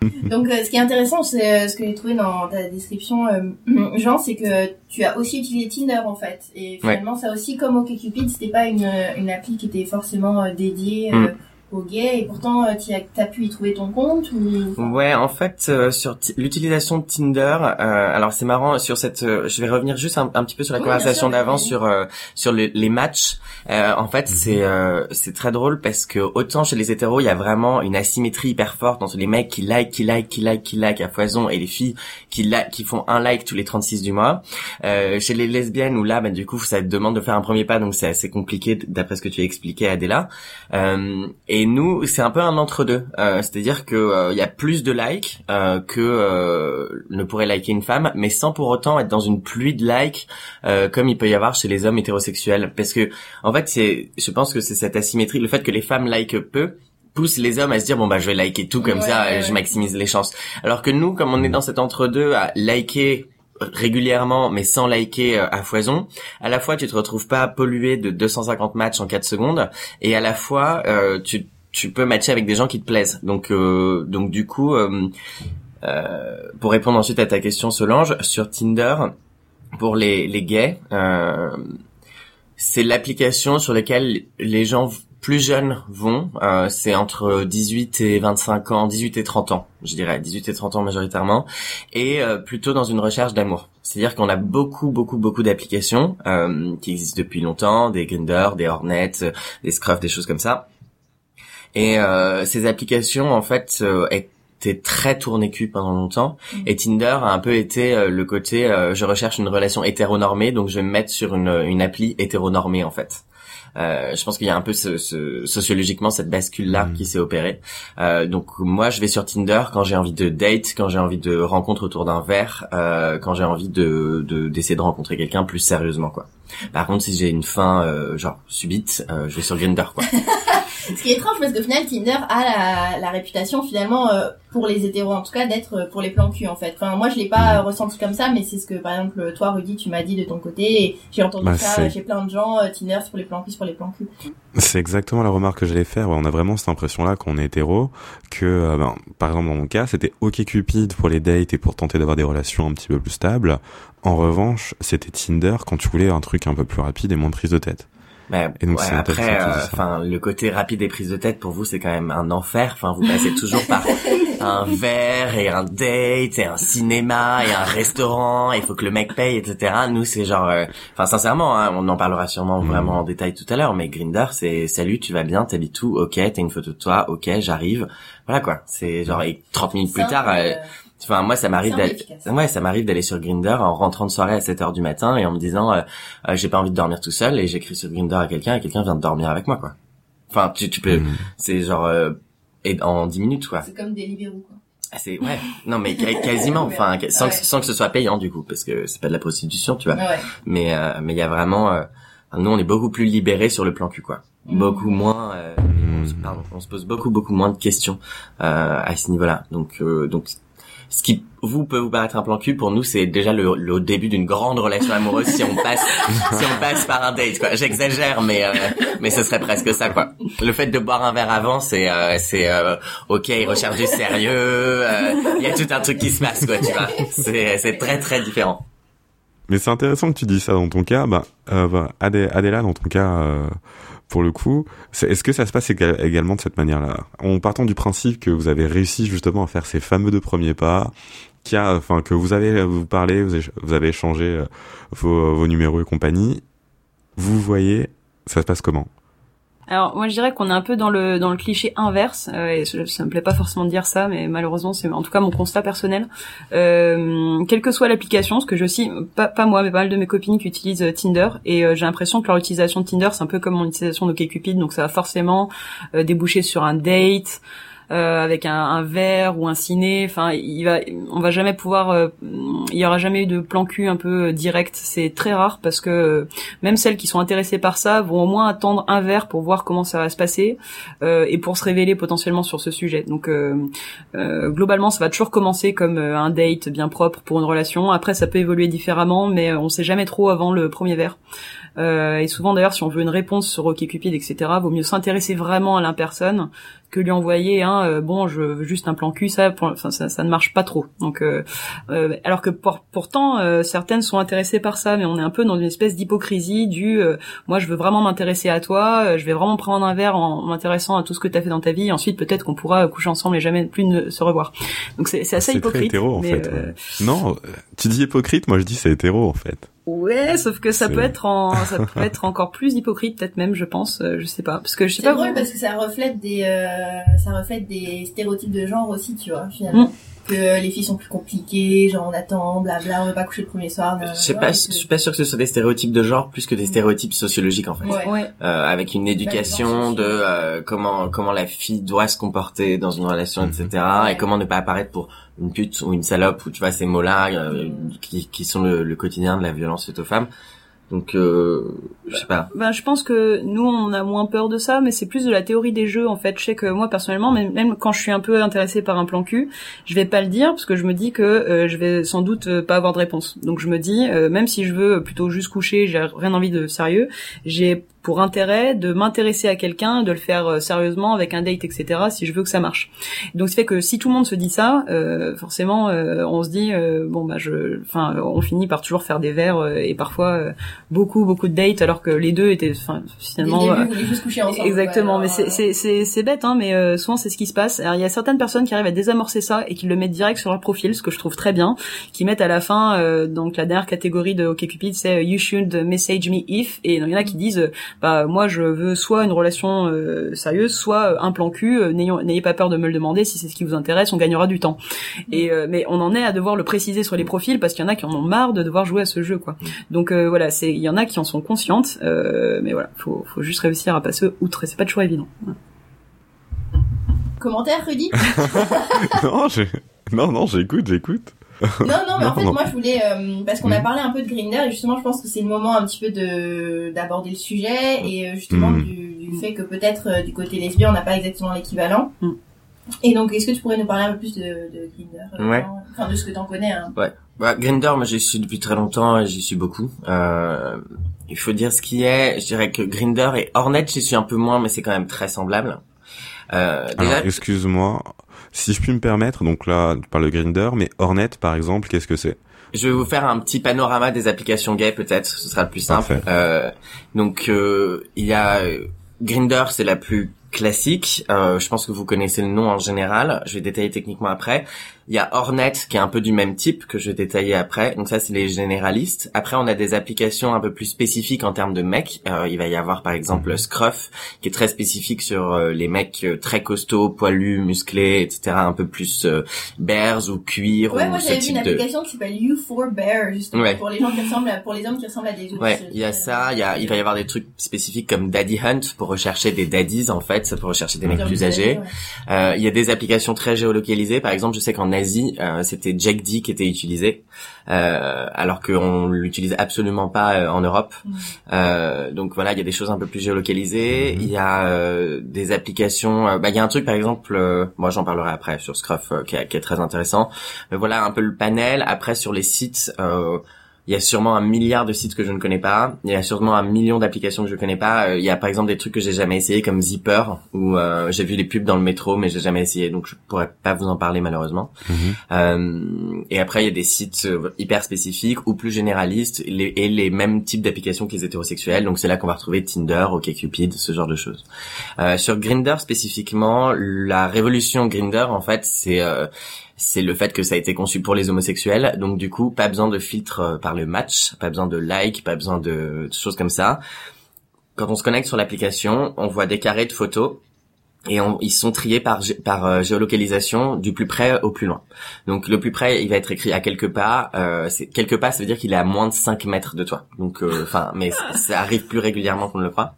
donc, euh, ce qui est intéressant, c'est euh, ce que j'ai trouvé dans ta description, euh, Jean, c'est que tu as aussi utilisé Tinder en fait. Et finalement, ça aussi, comme OkCupid, c'était pas une, une appli qui était forcément dédiée. Mm gay et pourtant euh, tu as, pu y trouver ton compte ou Ouais, en fait euh, sur l'utilisation de Tinder, euh, alors c'est marrant sur cette je vais revenir juste un, petit peu sur la conversation d'avant sur sur les matchs. en fait, mhm. c'est c'est très drôle parce que autant chez les hétéros, il y a vraiment une asymétrie hyper forte entre les mecs qui like, qui like, qui like, qui like à foison et les filles qui like, qui font un like tous les 36 du mois. chez les lesbiennes où là bah, du coup ça te demande de faire un premier pas donc c'est assez compliqué d'après ce que tu as expliqué Adela. et et nous, c'est un peu un entre-deux. Euh, C'est-à-dire que il euh, y a plus de likes euh, que euh, ne pourrait liker une femme, mais sans pour autant être dans une pluie de likes comme il peut y avoir chez les hommes hétérosexuels. Parce que en fait, c'est, je pense que c'est cette asymétrie, le fait que les femmes likent peu pousse les hommes à se dire bon bah je vais liker tout comme ça, je maximise les chances. Alors que nous, comme on est dans cet entre-deux à liker régulièrement mais sans liker euh, à foison, à la fois tu te retrouves pas pollué de 250 matchs en 4 secondes et à la fois euh, tu tu peux matcher avec des gens qui te plaisent. Donc euh, donc du coup pour répondre ensuite à ta question Solange sur Tinder pour les les gays c'est l'application sur laquelle les gens plus jeunes vont, euh, c'est entre 18 et 25 ans, 18 et 30 ans, je dirais, 18 et 30 ans majoritairement, et euh, plutôt dans une recherche d'amour. C'est-à-dire qu'on a beaucoup, beaucoup, beaucoup d'applications euh, qui existent depuis longtemps, des Grindr, des Hornets, des Scruff, des choses comme ça. Et ces applications, en fait, étaient très tournées cul pendant longtemps mmh. et Tinder a un peu été le côté je recherche une relation hétéronormée donc je vais me mettre sur une, une appli hétéronormée en fait euh, je pense qu'il y a un peu ce, ce, sociologiquement cette bascule là mm. qui s'est opérée. Euh, donc moi je vais sur Tinder quand j'ai envie de date, quand j'ai envie de rencontre autour d'un verre, euh, quand j'ai envie de d'essayer de, rencontrer quelqu'un plus sérieusement quoi. Par contre si j'ai une fin euh, genre subite, euh, je vais sur Grindr quoi. Ce qui est étrange parce qu'au final Tinder a la, la réputation finalement euh, pour les hétéros en tout cas d'être euh, pour les plans cul en fait. Enfin moi je l'ai pas euh, ressenti comme ça mais c'est ce que par exemple toi Rudy tu m'as dit de ton côté et j'ai entendu Bah, ça chez plein de gens euh, Tinder c'est pour les plans cul c'est pour les plans cul. C'est exactement la remarque que j'allais faire. Ouais, on a vraiment cette impression-là qu'on est hétéro, que, ben, par exemple dans mon cas, c'était OkCupid pour les dates et pour tenter d'avoir des relations un petit peu plus stables. En revanche, c'était Tinder quand tu voulais un truc un peu plus rapide et moins de prise de tête. Mais Et donc, ouais, après, euh, enfin, le côté rapide des prises de tête pour vous, c'est quand même un enfer. Enfin, vous passez toujours par un verre et un date et un cinéma et un restaurant. et Il faut que le mec paye, etc. Nous, c'est genre, euh, enfin, sincèrement, hein, on en parlera sûrement Mhm. vraiment en détail tout à l'heure. Mais Grinder, c'est salut, tu vas bien, t'habites où? Ok, t'as une photo de toi. Ok, j'arrive. Voilà quoi. C'est genre et 30 minutes plus tard. euh, euh, Enfin, moi, ça m'arrive d'aller, ouais, ça m'arrive d'aller sur Grinder en rentrant de soirée à 7 heures du matin et en me disant, euh, euh, j'ai pas envie de dormir tout seul et j'écris sur Grinder à quelqu'un et quelqu'un vient de dormir avec moi, quoi. Enfin, tu, tu peux, Mhm. c'est genre, euh, et en 10 minutes, quoi. C'est comme Deliveroo quoi. Ah, C'est, ouais. Non, mais quasiment, enfin, sans, que, sans que ce soit payant, du coup, parce que c'est pas de la prostitution, tu vois. Ouais. Mais, euh, mais il y a vraiment, euh, nous, on est beaucoup plus libérés sur le plan cul, quoi. Mhm. Beaucoup moins, euh, on, se, pardon, on se pose beaucoup, beaucoup moins de questions, euh, à ce niveau-là. Donc, euh, donc, ce qui vous peut vous paraître un plan cul pour nous c'est déjà le, le début d'une grande relation amoureuse si on passe si on passe par un date quoi. J'exagère mais euh, mais ce serait presque ça quoi. Le fait de boire un verre avant c'est euh, c'est euh, ok il recherche du sérieux euh, il y a tout un truc qui se passe quoi tu vois. C'est c'est très très différent. Mais c'est intéressant que tu dis ça dans ton cas. Bah, euh, bah, Adé- Adéla, dans ton cas, euh, pour le coup, est-ce que ça se passe éga- également de cette manière-là? En partant du principe que vous avez réussi justement à faire ces fameux deux premiers pas, enfin, que vous avez vous parlé, vous avez échangé euh, vos, vos numéros et compagnie, vous voyez, ça se passe comment? Alors moi je dirais qu'on est un peu dans le dans le cliché inverse euh, et ça, me plaît pas forcément de dire ça mais malheureusement c'est en tout cas mon constat personnel. Euh, quelle que soit l'application, ce que je aussi pas pas moi mais pas mal de mes copines qui utilisent euh, Tinder et euh, j'ai l'impression que leur utilisation de Tinder c'est un peu comme mon utilisation d'OkCupid donc ça va forcément euh, déboucher sur un date euh, avec un, un verre ou un ciné. Enfin, il va, on va jamais pouvoir. euh, il y aura jamais eu de plan cul un peu euh, direct. C'est très rare parce que euh, même celles qui sont intéressées par ça vont au moins attendre un verre pour voir comment ça va se passer euh, et pour se révéler potentiellement sur ce sujet. Donc globalement, ça va toujours commencer comme un date bien propre pour une relation. Après, ça peut évoluer différemment, mais on sait jamais trop avant le premier verre. Euh, et souvent d'ailleurs, si on veut une réponse sur OkCupid, etc., vaut mieux s'intéresser vraiment à la personne que lui envoyer un euh, bon, je veux juste un plan cul. Ça, pour, ça, ça ne marche pas trop. Donc, euh, euh, alors que pour- pourtant, euh, certaines sont intéressées par ça, mais on est un peu dans une espèce d'hypocrisie du euh, moi, je veux vraiment m'intéresser à toi, euh, je vais vraiment prendre un verre en, en m'intéressant à tout ce que tu as fait dans ta vie. Et ensuite, peut-être qu'on pourra coucher ensemble et jamais plus ne se revoir. Donc, c'est assez C'est très hypocrite. hétéro en mais, fait. ouais. Non, tu dis hypocrite, moi je dis c'est hétéro en fait. Ouais, sauf que ça C'est- peut être en, ça peut être encore plus hypocrite, peut-être même, je pense, euh, je sais pas, parce que je sais C'est pas. drôle vous- parce que ça reflète des euh, ça reflète des stéréotypes de genre aussi, tu vois, finalement. Mm. Que les filles sont plus compliquées, genre on attend, blabla, on veut pas coucher le premier soir. je sais pas je suis pas sûr que ce soit des stéréotypes de genre plus que des stéréotypes sociologiques en fait Ouais. Ouais. euh, avec une éducation de euh, comment comment la fille doit se comporter dans une relation, etc. Ouais. Et comment ne pas apparaître pour une pute ou une salope ou tu vois ces mots-là euh, qui, qui sont le, le quotidien de la violence faite aux femmes. Donc euh, je sais pas. Ben, je pense que nous, on a moins peur de ça, mais c'est plus de la théorie des jeux, en fait. Je sais que moi, personnellement, même, même quand je suis un peu intéressée par un plan cul, je vais pas le dire, parce que je me dis que euh, je vais sans doute euh, pas avoir de réponse. Donc je me dis, euh, même si je veux plutôt juste coucher, j'ai rien envie de sérieux, j'ai pour intérêt de m'intéresser à quelqu'un, de le faire euh, sérieusement avec un date, etc. Si je veux que ça marche. Donc ça fait que si tout le monde se dit ça, euh, forcément, euh, on se dit euh, bon bah je, enfin, on finit par toujours faire des verres euh, et parfois euh, beaucoup beaucoup de dates alors que les deux étaient, enfin finalement. juste coucher ensemble. Exactement, ouais, mais c'est alors, c'est c'est c'est bête hein, mais euh, souvent c'est ce qui se passe. Alors il y a certaines personnes qui arrivent à désamorcer ça et qui le mettent direct sur leur profil, ce que je trouve très bien, qui mettent à la fin euh, donc la dernière catégorie de OkCupid c'est you should message me if et il y en a qui disent bah moi je veux soit une relation euh, sérieuse, soit euh, un plan cul, euh, n'ayons- n'ayez pas peur de me le demander si c'est ce qui vous intéresse, on gagnera du temps. Et euh, mais on en est à devoir le préciser sur les profils parce qu'il y en a qui en ont marre de devoir jouer à ce jeu quoi. Donc euh, voilà, c'est il y en a qui en sont conscientes, euh, mais voilà, faut faut juste réussir à passer outre. et C'est pas toujours évident. Commentaire, Rudy? Non, j'ai... non, non, j'écoute, j'écoute. Non, non, mais en fait, non. moi, je voulais, euh, parce qu'on a Mhm. parlé un peu de Grinder, et justement, je pense que c'est le moment un petit peu de d'aborder le sujet, et euh, justement Mhm. du, du fait que peut-être euh, du côté lesbien on n'a pas exactement l'équivalent. Mm. Et donc, est-ce que tu pourrais nous parler un peu plus de, de Grindr euh, Ouais. Enfin, de ce que t'en connais. Hein. Bah, Grindr, moi j'y suis depuis très longtemps et j'y suis beaucoup. Euh, il faut dire ce qui est. Je dirais que Grinder et Hornet, j'y suis un peu moins, mais c'est quand même très semblable. Euh, déjà, Alors, excuse-moi, si je puis me permettre, donc là, tu parles de Grinder, mais Hornet, par exemple, qu'est-ce que c'est? Je vais vous faire un petit panorama des applications gays, peut-être. Ce sera le plus simple. Euh, donc, euh, il y a euh, Grinder, c'est la plus classique. Euh, je pense que vous connaissez le nom en général. Je vais détailler techniquement après. Il y a Hornet qui est un peu du même type que je vais détailler après. Donc ça c'est les généralistes. Après on a des applications un peu plus spécifiques en termes de mecs. Euh, il va y avoir par exemple Scruff qui est très spécifique sur euh, les mecs euh, très costauds, poilus, musclés, etc. Un peu plus euh, bears ou cuir Ouais, ou moi ce j'avais vu type une de. application qui s'appelle You4Bear justement Ouais. pour les gens qui ressemblent à, pour les hommes qui ressemblent à des autres. Ouais, il y a ça, il y a, il va y avoir des trucs spécifiques comme Daddy Hunt pour rechercher des daddies en fait, ça pour rechercher des mecs plus âgés. Euh, il y a des applications très géolocalisées. Par exemple, je sais qu'en Asie, euh, c'était Jack D qui était utilisé, euh, alors qu'on l'utilise absolument pas euh, en Europe. Mm. Euh, donc voilà, il y a des choses un peu plus géolocalisées. Mhm. Il y a euh, des applications. euh, bah, il y a un truc par exemple. euh, moi, j'en parlerai après sur Scruff, euh, qui, est, qui est très intéressant. Mais voilà un peu le panel. Après sur les sites. euh, il y a sûrement un milliard de sites que je ne connais pas. Il y a sûrement un million d'applications que je connais pas. Euh, Il y a par exemple des trucs que j'ai jamais essayé comme Zipper où euh, j'ai vu les pubs dans le métro mais j'ai jamais essayé donc je pourrais pas vous en parler malheureusement. Mhm. Euh, et après il y a des sites euh, hyper spécifiques ou plus généralistes les- et les mêmes types d'applications que les hétérosexuels. Donc c'est là qu'on va retrouver Tinder, OkCupid, ce genre de choses. Euh, sur Grinder spécifiquement, la révolution Grinder en fait c'est euh, c'est le fait que ça a été conçu pour les homosexuels. Donc du coup, pas besoin de filtre euh, par le match, pas besoin de like, pas besoin de choses comme ça. Quand on se connecte sur l'application, on voit des carrés de photos et on- ils sont triés par par euh, géolocalisation du plus près au plus loin. Donc le plus près, il va être écrit à quelques pas. Euh, c'est quelques pas, ça veut dire qu'il est à moins de 5 mètres de toi. Donc euh, enfin, mais ça, arrive plus régulièrement qu'on ne le croit.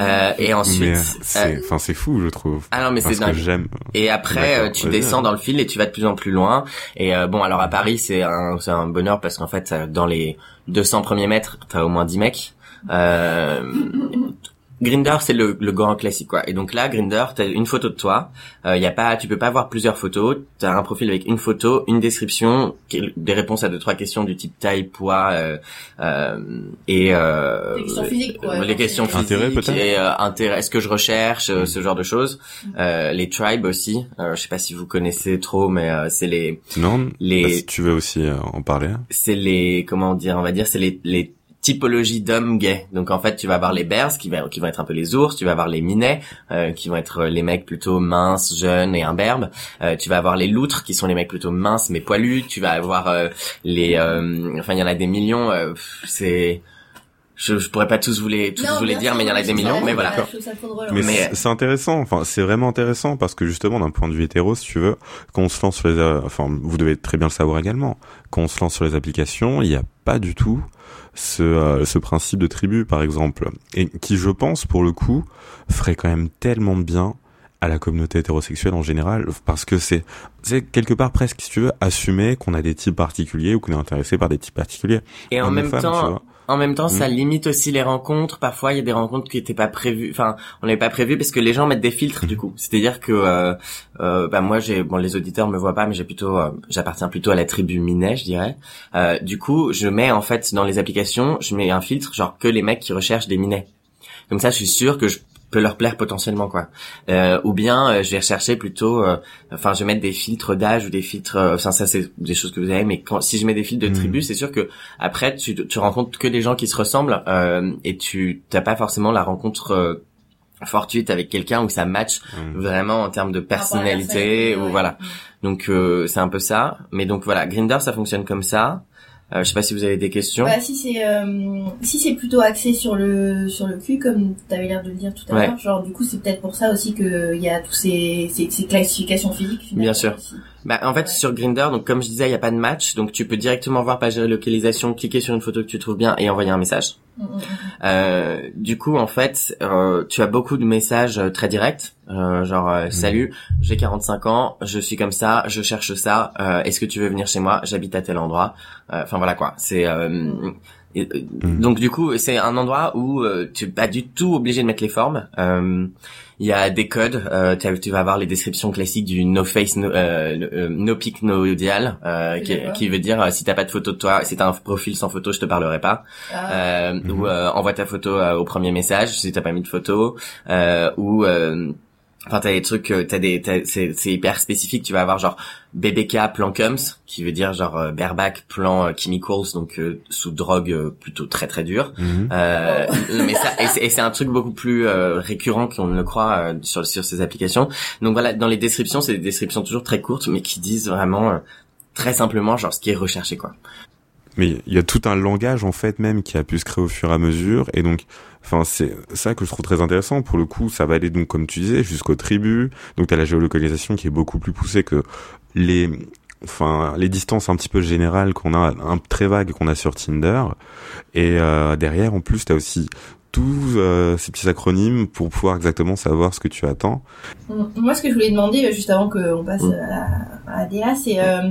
Euh, et ensuite, Mais euh, c'est, enfin, c'est fou, je trouve. ah non mais c'est que dingue. j'aime. Et après, euh, tu descends dans le fil et tu vas de plus en plus loin. Et euh, bon, alors à Paris, c'est un, c'est un bonheur parce qu'en fait, dans les 200 premiers mètres, t'as au moins 10 mecs. Euh, Grinder, c'est le, le grand classique, quoi. Et donc là, Grinder, t'as une photo de toi. Euh, y a pas, tu peux pas avoir plusieurs photos. T'as un profil avec une photo, une description, des réponses à deux trois questions du type taille, poids euh, euh, et euh, Des questions physiques, quoi. les questions physiques Intérêt, peut-être et euh, intérêt. Est-ce que je recherche euh, Mm. ce genre de choses Euh, Les tribes aussi. Euh, je sais pas si vous connaissez trop, mais euh, c'est les Non, les bah, si tu veux aussi euh, en parler. c'est les comment dire on va dire c'est les les typologies d'hommes gays. Donc en fait, tu vas avoir les bears qui, va, qui vont être un peu les ours, tu vas avoir les minets euh, qui vont être les mecs plutôt minces, jeunes et imberbes. Euh, tu vas avoir les loutres qui sont les mecs plutôt minces mais poilus. Tu vas avoir euh, les euh, enfin il y en a des millions. euh, c'est je, je pourrais pas tous vous les tous Non, vous les dire, mais il y en a des millions. Mais voilà. Mais, Mais- c'est- intéressant, enfin c'est vraiment intéressant parce que justement d'un point de vue hétéro, si tu veux, quand on se lance sur les, euh, enfin vous devez très bien le savoir également, quand on se lance sur les applications, il n'y a pas du tout ce, euh, ce principe de tribu par exemple, et qui je pense pour le coup ferait quand même tellement de bien à la communauté hétérosexuelle en général parce que c'est c'est quelque part presque si tu veux assumer qu'on a des types particuliers ou qu'on est intéressé par des types particuliers Et en ou même temps. En même temps, ça Mhm. limite aussi les rencontres. Parfois, il y a des rencontres qui n'étaient pas prévues. Enfin, on n'avait pas prévu parce que les gens mettent des filtres du coup. C'est-à-dire que, euh, euh, bah moi, j'ai, bon, les auditeurs me voient pas, mais j'ai plutôt, euh, j'appartiens plutôt à la tribu Minet, je dirais. Euh, du coup, je mets en fait dans les applications, je mets un filtre genre que les mecs qui recherchent des Minets. Comme ça, je suis sûr que je peux leur plaire potentiellement quoi. Euh, ou bien euh, je vais rechercher plutôt, euh, enfin je vais mettre des filtres d'âge ou des filtres, euh, enfin ça c'est des choses que vous avez, mais quand si je mets des filtres de Mhm. tribu, c'est sûr que après tu, tu rencontres que des gens qui se ressemblent euh, et tu t'as pas forcément la rencontre euh, fortuite avec quelqu'un où ça match Hum. vraiment en termes de personnalité personnalité, ou ouais. voilà. Donc euh, c'est un peu ça. Mais donc voilà, Grinder ça fonctionne comme ça. Euh, je sais pas si vous avez des questions. Bah, si c'est euh, si c'est plutôt axé sur le sur le cul comme t'avais l'air de le dire tout à Ouais. l'heure, genre du coup c'est peut-être pour ça aussi que il y a tous ces, ces ces classifications physiques. Bien sûr. aussi. Bah, en fait, sur Grinder, donc comme je disais, il y a pas de match, donc tu peux directement voir page de localisation, cliquer sur une photo que tu trouves bien et envoyer un message. Mm, mm, mm. Euh, du coup, en fait, euh, tu as beaucoup de messages euh, très directs, euh, genre euh, salut, j'ai 45 ans, je suis comme ça, je cherche ça, euh, est-ce que tu veux venir chez moi? J'habite à tel endroit. Euh, Enfin voilà quoi. C'est euh, Et, Mhm. Donc du coup, c'est un endroit où euh, tu es pas du tout obligé de mettre les formes. Euh, Il y a des codes. Euh, tu vas avoir les descriptions classiques du no face, no, euh, no- euh, no pic, no dial, euh, qui, qui veut dire euh, si t'as pas de photo de toi, si t'as un profil sans photo, je te parlerai pas. Ah. Euh, Mhm. Ou euh, envoie ta photo euh, au premier message si t'as pas mis de photo. Euh, ou euh, Enfin, t'as des trucs, euh, t'as des, c'est, c'est hyper spécifique. Tu vas avoir genre BBK plan cums, qui veut dire genre euh, bareback plan euh, chemicals, donc euh, sous drogue euh, plutôt très très dure. Mhm. Euh, mais ça, et c'est, un truc beaucoup plus euh, récurrent qu'on ne le croit euh, sur sur ces applications. Donc voilà, dans les descriptions, c'est des descriptions toujours très courtes, mais qui disent vraiment euh, très simplement genre ce qui est recherché quoi. Mais il y a tout un langage en fait même qui a pu se créer au fur et à mesure. Et donc enfin c'est ça que je trouve très intéressant. Pour le coup ça va aller donc comme tu disais jusqu'aux tribus. Donc t'as la géolocalisation qui est beaucoup plus poussée que les enfin les distances un petit peu générales qu'on a un très vagues qu'on a sur Tinder. Et euh, derrière en plus t'as aussi tous euh, ces petits acronymes pour pouvoir exactement savoir ce que tu attends. Moi, ce que je voulais demander, euh, juste avant qu'on passe à, à Déa, c'est... Euh,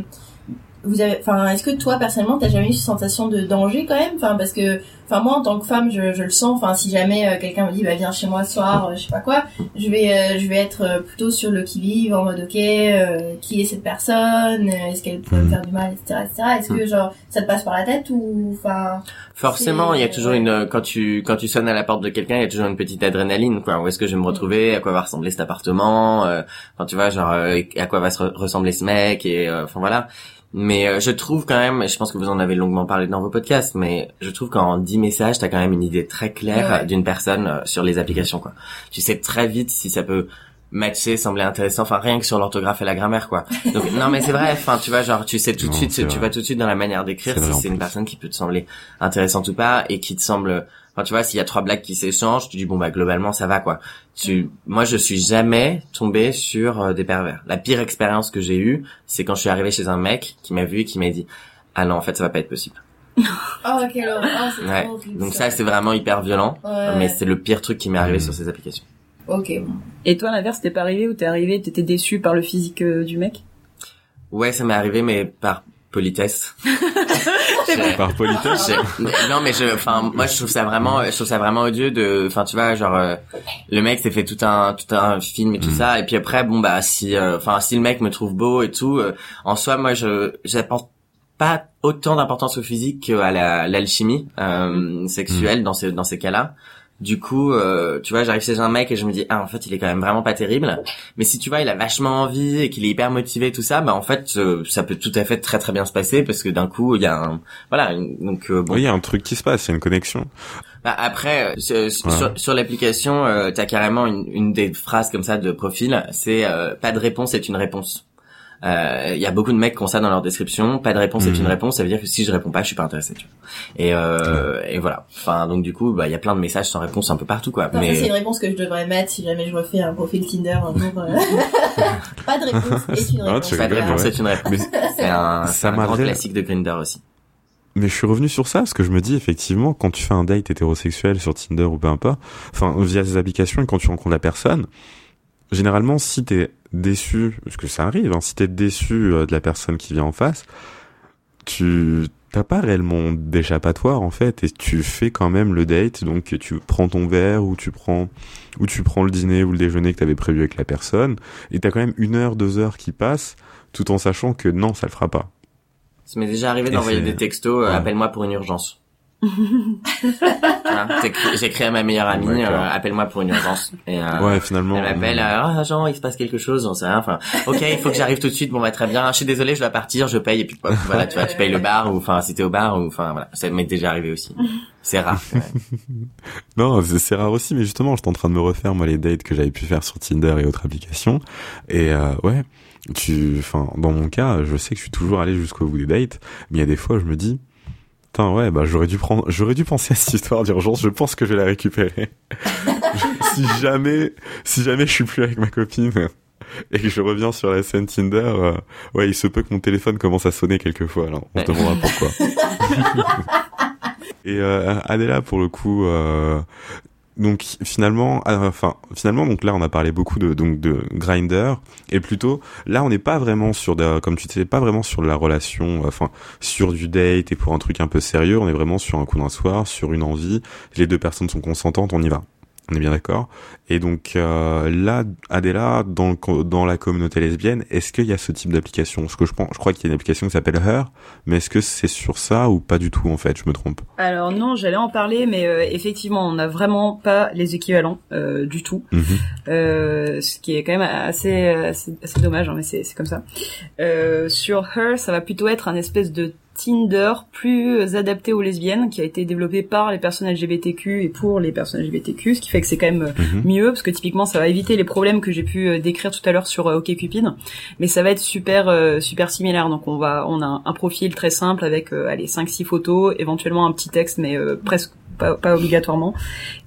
vous avez, enfin, est-ce que toi personnellement, t'as jamais eu cette sensation de danger quand même, enfin, parce que, enfin, moi en tant que femme, je, je le sens. Enfin, si jamais euh, quelqu'un me dit, bah viens chez moi ce soir, euh, je sais pas quoi, je vais, euh, je vais être euh, plutôt sur le qui vive, en mode ok, euh, qui est cette personne, euh, est-ce qu'elle pourrait me Mm. faire du mal, etc., etc. Est-ce que genre ça te passe par la tête ou, enfin, Forcément, il y a toujours une quand tu quand tu sonnes à la porte de quelqu'un, il y a toujours une petite adrénaline quoi. Où est-ce que je vais me retrouver? À quoi va ressembler cet appartement? Euh, Enfin, tu vois, genre euh, à quoi va se re- ressembler ce mec? Et euh, enfin voilà. Mais euh, je trouve quand même, je pense que vous en avez longuement parlé dans vos podcasts, mais je trouve qu'en 10 messages, t'as quand même une idée très claire Ouais. d'une personne euh, sur les applications quoi. Tu sais très vite si ça peut matcher, sembler intéressant, enfin rien que sur l'orthographe et la grammaire quoi. Donc non mais c'est vrai, enfin tu vois genre tu sais tout de suite, tu vrai. vas tout de suite dans la manière d'écrire si c'est une personne qui peut te sembler intéressante ou pas et qui te semble enfin tu vois s'il y a trois blagues qui s'échangent tu dis bon bah globalement ça va quoi. Tu moi je suis jamais tombé sur euh, des pervers. La pire expérience que j'ai eue c'est quand je suis arrivé chez un mec qui m'a vu et qui m'a dit ah non en fait ça va pas être possible. Oh quelle horreur, oh, c'est ouais. donc ça. c'est vraiment hyper violent Ouais. mais c'est le pire truc qui m'est arrivé Mhm. sur ces applications. Ok, bon. Et toi, l'inverse, t'es pas arrivé ou t'es arrivé, t'étais déçu par le physique euh, du mec? Ouais ça m'est arrivé mais par politesse. Par politesse. Non mais je enfin moi je trouve ça vraiment je trouve ça vraiment odieux de enfin tu vois genre euh, le mec s'est fait tout un tout un film et tout Mm. ça et puis après bon bah si euh, enfin si le mec me trouve beau et tout euh, en soi moi je j'apporte pas autant d'importance au physique qu'à la l'alchimie euh, sexuelle dans ces dans ces cas-là du coup, euh, tu vois, j'arrive chez un mec et je me dis, ah, en fait, il est quand même vraiment pas terrible. Mais si tu vois, il a vachement envie et qu'il est hyper motivé, tout ça, bah en fait, euh, ça peut tout à fait très très bien se passer parce que d'un coup, il y a un, voilà, une- donc euh, bon. oui il y a un truc qui se passe il y a une connexion Bah, après, euh, sur, sur, sur l'application, euh, t'as carrément une, une des phrases comme ça de profil, c'est euh, pas de réponse est une réponse. Euh, Il y a beaucoup de mecs qui ont ça dans leur description. Pas de réponse est Mhm. une réponse. Ça veut dire que si je réponds pas, je suis pas intéressé. Tu vois. Et, euh, et voilà. Enfin, donc du coup, bah il y a plein de messages sans réponse un peu partout, quoi. Ça, c'est Mais une réponse que je devrais mettre si jamais je refais un profil Tinder un jour. euh. pas de réponse est une réponse. pas de réponse ouais. est une réponse. mais C'est un, Ça c'est un grand classique de Grinder aussi. Mais je suis revenu sur ça parce que je me dis effectivement quand tu fais un date hétérosexuel sur Tinder ou peu importe, enfin via ces applications et quand tu rencontres la personne, généralement si t'es déçu, parce que ça arrive, hein, si t'es déçu euh, de la personne qui vient en face, tu t'as pas réellement d'échappatoire en fait et tu fais quand même le date donc tu prends ton verre ou tu prends ou tu prends le dîner ou le déjeuner que t'avais prévu avec la personne et t'as quand même une heure deux heures qui passent tout en sachant que non ça le fera pas. Ça m'est déjà arrivé d'envoyer des textos, euh, Ouais. appelle-moi pour une urgence. Vois, t'écris- J'écris à ma meilleure amie, euh, appelle-moi pour une urgence. Et, euh, ouais finalement. Elle m'appelle, euh, Jean, il se passe quelque chose, on sait rien. Enfin, ok, il faut que j'arrive tout de suite. Bon, bah très bien. Je suis désolé, je dois partir, je paye et puis voilà, tu vois, tu payes le bar ou enfin, si t'es au bar ou enfin voilà, ça m'est déjà arrivé aussi. C'est rare. Non, c'est c'est rare aussi, mais justement, j'étais en train de me refaire moi les dates que j'avais pu faire sur Tinder et autres applications. Et euh, ouais, tu, enfin, dans mon cas, je sais que je suis toujours allé jusqu'au bout des dates, mais il y a des fois, je me dis, putain, ouais, bah j'aurais dû prendre, j'aurais dû penser à cette histoire d'urgence. Je pense que je vais la récupérer. si jamais, si jamais je suis plus avec ma copine. Et que je reviens sur la scène Tinder, euh, ouais, il se peut que mon téléphone commence à sonner quelquefois, alors on se Ouais. demandera pourquoi. Et euh, Adela, pour le coup, euh, donc finalement, euh, enfin finalement donc là on a parlé beaucoup de donc de grinder et plutôt là on n'est pas vraiment sur de, comme tu disais pas vraiment sur la relation, enfin sur du date et pour un truc un peu sérieux, on est vraiment sur un coup d'un soir, sur une envie. Les deux personnes sont consentantes, on y va. On est bien d'accord. Et donc euh, là, Adela, dans, dans la communauté lesbienne, est-ce qu'il y a ce type d'application? Parce que je, pense, je crois qu'il y a une application qui s'appelle Her, mais est-ce que c'est sur ça ou pas du tout en fait? Je me trompe. Alors non, j'allais en parler, mais euh, effectivement, on n'a vraiment pas les équivalents euh, du tout, euh, ce qui est quand même assez assez, assez dommage, hein, mais c'est c'est comme ça. Euh, sur Her, ça va plutôt être un espèce de Tinder plus adapté aux lesbiennes qui a été développé par les personnes LGBTQ et pour les personnes LGBTQ, ce qui fait que c'est quand même euh, Mhm. mieux parce que typiquement ça va éviter les problèmes que j'ai pu euh, décrire tout à l'heure sur euh, OkCupid, mais ça va être super super similaire. Donc on va on a un, profil très simple avec allez 5 6 photos, éventuellement un petit texte mais presque pas, pas obligatoirement.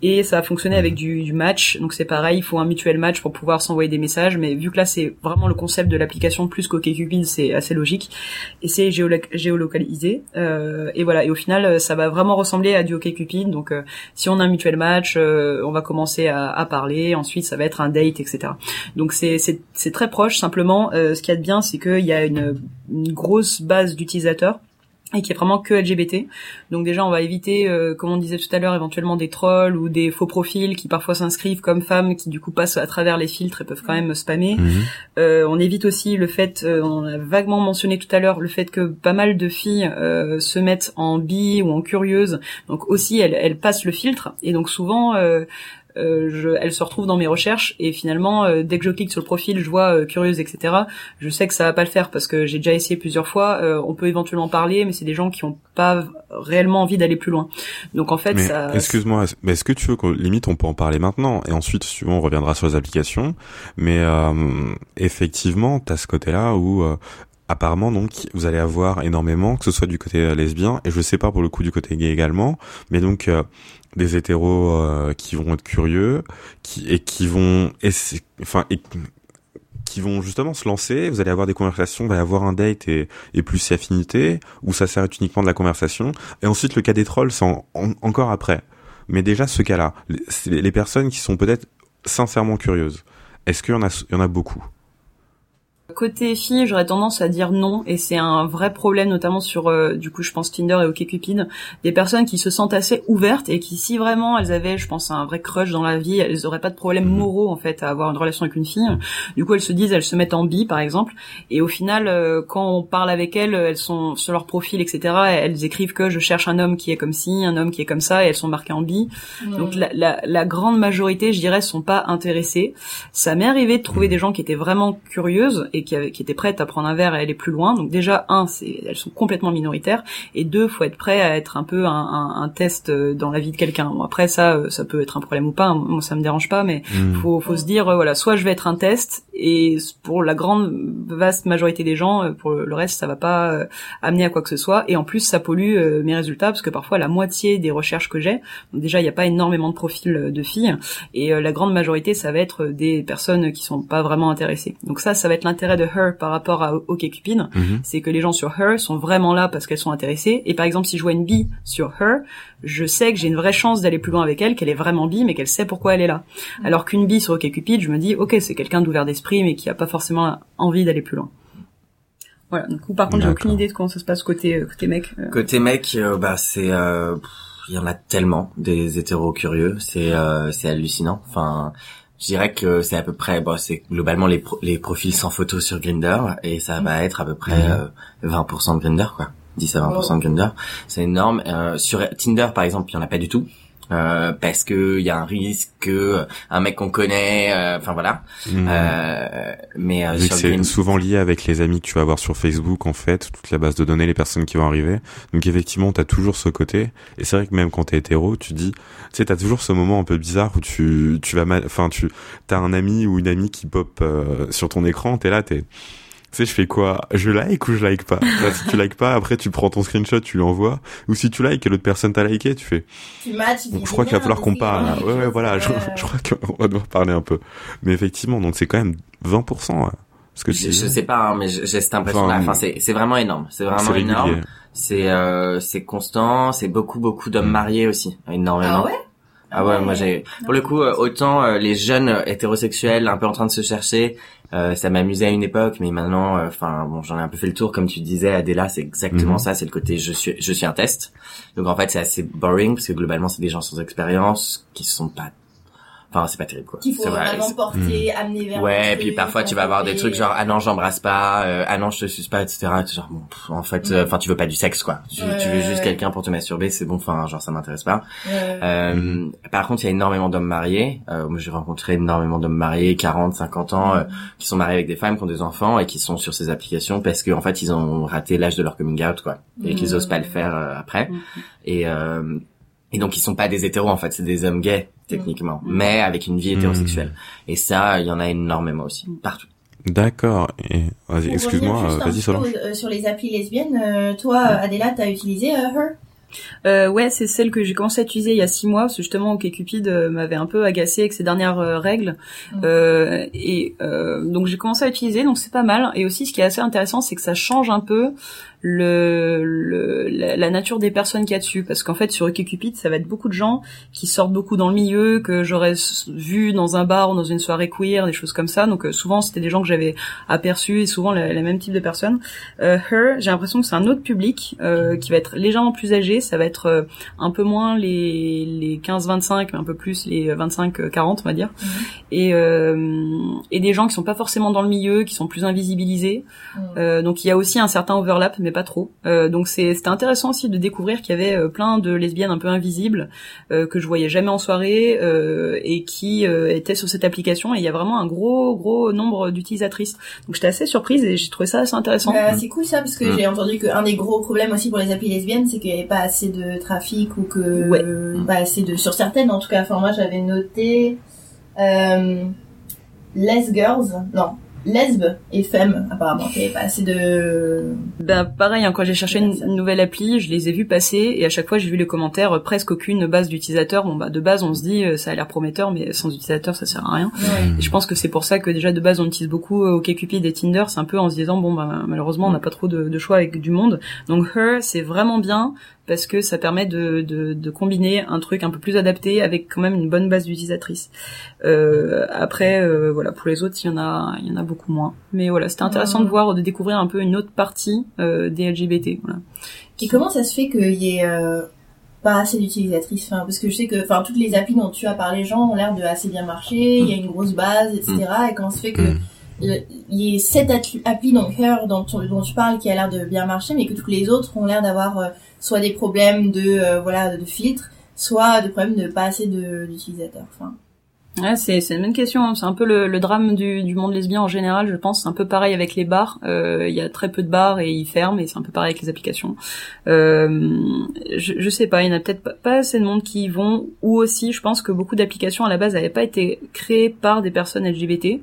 Et ça va fonctionner avec du, du match. Donc c'est pareil il faut un mutuel match pour pouvoir s'envoyer des messages. Mais vu que là c'est vraiment le concept de l'application plus qu'OkCupid c'est assez logique. Et c'est géolo- géolocalisé. Euh, et voilà. Et au final ça va vraiment ressembler à du OkCupid donc euh, si on a un mutuel match euh, on va commencer à, à parler. Ensuite ça va être un date etc donc c'est très proche. Simplement euh, ce qu'il y a de bien c'est qu'il y a une, une grosse base d'utilisateurs et qui est vraiment que LGBT. Donc déjà, on va éviter, euh, comme on disait tout à l'heure, éventuellement des trolls ou des faux profils qui parfois s'inscrivent comme femmes, qui du coup passent à travers les filtres et peuvent quand même spammer. Mhm. Euh, on évite aussi le fait, euh, on a vaguement mentionné tout à l'heure, le fait que pas mal de filles euh, se mettent en bi ou en curieuse. Donc aussi, elles, elles passent le filtre et donc souvent. Euh, je, elles se retrouvent dans mes recherches et finalement euh, dès que je clique sur le profil je vois euh, curieuse etc je sais que ça va pas le faire parce que j'ai déjà essayé plusieurs fois euh, on peut éventuellement parler mais c'est des gens qui ont pas réellement envie d'aller plus loin donc en fait Mais ça excuse-moi, est-ce- mais est-ce que tu veux qu'on limite on peut en parler maintenant et ensuite si tu veux, on reviendra sur les applications. Mais euh, effectivement, t'as ce côté-là où euh, apparemment donc vous allez avoir énormément, que ce soit du côté euh, lesbien et je sais pas pour le coup du côté gay également, mais donc euh, des hétéros euh, qui vont être curieux, qui et qui vont enfin et- qui vont justement se lancer, vous allez avoir des conversations, va y avoir un date et, et plus affinité, où ça sert uniquement de la conversation, et ensuite le cas des trolls c'est en- en- encore après. Mais déjà ce cas-là, les, les personnes qui sont peut-être sincèrement curieuses, est-ce qu'il y y en a beaucoup? Côté filles, j'aurais tendance à dire non, et c'est un vrai problème, notamment sur, euh, du coup, je pense Tinder et OkCupid, des personnes qui se sentent assez ouvertes et qui, si vraiment elles avaient, je pense, un vrai crush dans la vie, elles auraient pas de problème Mhm. moraux en fait à avoir une relation avec une fille. Du coup, elles se disent, elles se mettent en bi, par exemple, et au final, euh, quand on parle avec elles, elles sont sur leur profil, etc. Elles écrivent que je cherche un homme qui est comme ci, un homme qui est comme ça, et elles sont marquées en bi. Donc la, la, la grande majorité, je dirais, sont pas intéressés. Ça m'est arrivé de trouver des gens qui étaient vraiment curieuses et qui, avaient, qui étaient prêtes à prendre un verre et aller plus loin. Donc déjà, un, c'est elles sont complètement minoritaires, et deux, faut être prêt à être un peu un, un, un test euh, dans la vie de quelqu'un. Bon, après ça, euh, ça peut être un problème ou pas. Moi, ça me dérange pas, mais Hmm. faut, faut se dire, euh, voilà, soit je vais être un test, et pour la grande vaste majorité des gens, pour le reste, ça va pas amener à quoi que ce soit. Et en plus, ça pollue mes résultats parce que parfois la moitié des recherches que j'ai, déjà il n'y a pas énormément de profils de filles, et la grande majorité, ça va être des personnes qui sont pas vraiment intéressées. Donc ça, ça va être l'intérêt de Her par rapport à OkCupid, Mhm. c'est que les gens sur Her sont vraiment là parce qu'elles sont intéressées. Et par exemple, si je vois une bi sur Her, je sais que j'ai une vraie chance d'aller plus loin avec elle, qu'elle est vraiment bi, mais qu'elle sait pourquoi elle est là. Alors qu'une bi sur OkCupid, je me dis, ok, c'est quelqu'un d'ouvert d'esprit, mais qui a pas forcément envie d'aller plus loin. Voilà. Du coup, par contre, j'ai aucune idée de comment ça se passe côté euh, côté mec. Euh, Côté mec, euh, bah c'est, euh, il y en a tellement des hétéros curieux, c'est euh, c'est hallucinant. Enfin, je dirais que c'est à peu près, bon, c'est globalement les pro- les profils sans photo sur Grinder et ça va être à peu près Mhm. euh, 20% de Grinder quoi. 10 à 20% de Grinder, c'est énorme. Euh, sur Tinder par exemple, il y en a pas du tout. Euh, parce que il y a un risque que un mec qu'on connaît, euh, enfin voilà. Mhm. Euh, mais euh, que sur c'est souvent lié avec les amis que tu vas avoir sur Facebook, en fait, toute la base de données, les personnes qui vont arriver. Donc effectivement, t'as toujours ce côté. Et c'est vrai que même quand t'es hétéro, tu dis, tu sais, t'as toujours ce moment un peu bizarre où tu, tu vas mal, enfin, tu, t'as un ami ou une amie qui pop euh, sur ton écran, t'es là, t'es, sais, je fais quoi? Je like ou je like pas? Là, Si tu like pas, après tu prends ton screenshot, tu lui envoies. Ou si tu likes et l'autre personne t'a liké, tu fais. Tu matches, tu Bon, dis, je crois qu'il va falloir qu'on parle. là. Ouais, ouais, voilà. Je, je crois qu'on va devoir parler un peu. Mais effectivement, donc c'est quand même 20%. ouais. Ce que tu je, sais pas, hein, mais j'ai cette impression-là. Enfin, Enfin, c'est c'est vraiment énorme. C'est vraiment énorme. C'est euh, c'est constant. C'est beaucoup beaucoup d'hommes mariés aussi, énormément. Ah ouais? Ah ouais, Ouais. moi j'ai pour le coup euh, autant euh, les jeunes euh, hétérosexuels un peu en train de se chercher, euh, ça m'amusait à une époque, mais maintenant, euh, enfin bon, j'en ai un peu fait le tour comme tu disais, Adela, c'est exactement Mhm. ça, c'est le côté je suis je suis un test. Donc en fait c'est assez boring parce que globalement c'est des gens sans expérience qui sont pas, enfin c'est pas terrible quoi. Qu'il faut vraiment porter, amener vers Ouais, le et puis parfois tu vas avoir des trucs genre ah non j'embrasse pas, euh, ah non je te suce pas, etc. Et tu genre bon, pff, en fait, euh, enfin tu veux pas du sexe quoi, tu, Ouais, tu veux ouais, juste ouais. quelqu'un pour te masturber, c'est bon, enfin genre ça m'intéresse pas. Ouais. Euh, Par contre, il y a énormément d'hommes mariés. Euh, moi, j'ai rencontré énormément d'hommes mariés, 40, 50 ans, euh, qui sont mariés avec des femmes, qui ont des enfants et qui sont sur ces applications parce qu'en fait, ils ont raté l'âge de leur coming out, quoi, et qu'ils osent pas le faire euh, après. Et euh, et donc, ils sont pas des hétéros, en fait, c'est des hommes gays techniquement, mais avec une vie hétérosexuelle. Et ça, il y en a énormément aussi, partout. D'accord. Et vas-y, excuse-moi, vas-y Solange. peu, euh, sur les applis lesbiennes, euh, toi, Adéla, t'as utilisé euh, Her? Euh, ouais, c'est celle que j'ai commencé à utiliser il y a six mois, parce que justement, OkCupid euh, m'avait un peu agacé avec ses dernières euh, règles. Et euh, donc j'ai commencé à utiliser, donc c'est pas mal. Et aussi, ce qui est assez intéressant, c'est que ça change un peu le, le la, la nature des personnes qu'il y a dessus, parce qu'en fait, sur OkCupid, ça va être beaucoup de gens qui sortent beaucoup dans le milieu, que j'aurais vu dans un bar ou dans une soirée queer, des choses comme ça. Donc euh, souvent, c'était des gens que j'avais aperçus, et souvent le, le même type de personnes. Euh, Her, j'ai l'impression que c'est un autre public euh, qui va être légèrement plus âgé. Ça va être euh, un peu moins les, les 15-25, mais un peu plus les 25-40, on va dire. Mhm. Et, euh, et des gens qui sont pas forcément dans le milieu, qui sont plus invisibilisés. Euh, donc il y a aussi un certain overlap, mais pas trop. Euh, donc c'est c'était intéressant aussi de découvrir qu'il y avait euh, plein de lesbiennes un peu invisibles euh, que je voyais jamais en soirée euh, et qui euh, étaient sur cette application. Et il y a vraiment un gros gros nombre d'utilisatrices. Donc j'étais assez surprise et j'ai trouvé ça assez intéressant. Bah, c'est cool ça parce que j'ai entendu qu'un des gros problèmes aussi pour les applis lesbiennes c'est qu'il n'y avait pas assez de trafic ou que Ouais. euh, pas assez de sur certaines en tout cas enfin moi j'avais noté euh, les girls non lesbe et femme apparemment qu'il n'y avait pas assez de Ben pareil, hein, quand j'ai cherché une, une nouvelle appli, je les ai vus passer et à chaque fois j'ai vu les commentaires, euh, presque aucune base d'utilisateurs. Bon bah de base on se dit euh, ça a l'air prometteur, mais sans utilisateur ça sert à rien. Ouais. Et je pense que c'est pour ça que déjà de base on utilise beaucoup euh, OkCupid et Tinder, c'est un peu en se disant bon bah malheureusement on n'a pas trop de, de choix avec du monde. Donc Her c'est vraiment bien parce que ça permet de, de, de combiner un truc un peu plus adapté avec quand même une bonne base d'utilisatrices. Euh, après euh, voilà pour les autres il y en a il y en a beaucoup moins. Mais voilà c'était intéressant de voir de découvrir un peu une autre partie euh, des LGBT. Voilà. et comment ça se fait qu'il y ait euh, pas assez d'utilisatrices? Enfin, parce que je sais que enfin toutes les applis dont tu as parlé gens ont l'air de assez bien marcher il y a une grosse base etc et comment ça se fait que Mm. le- il y ait cette attu- appli donc Her dont, dont tu parles qui a l'air de bien marcher mais que toutes les autres ont l'air d'avoir euh, soit des problèmes de euh, voilà de filtre soit de problèmes de pas assez d'utilisateurs enfin Ouais, c'est c'est une bonne question. hein. C'est un peu le, le drame du, du monde lesbien en général. Je pense c'est un peu pareil avec les bars. Euh, Il y a très peu de bars et ils ferment. Et c'est un peu pareil avec les applications. Euh, je, je sais pas. Il y en a peut-être pas, pas assez de monde qui y vont. Ou aussi, je pense que beaucoup d'applications à la base n'avaient pas été créées par des personnes LGBT.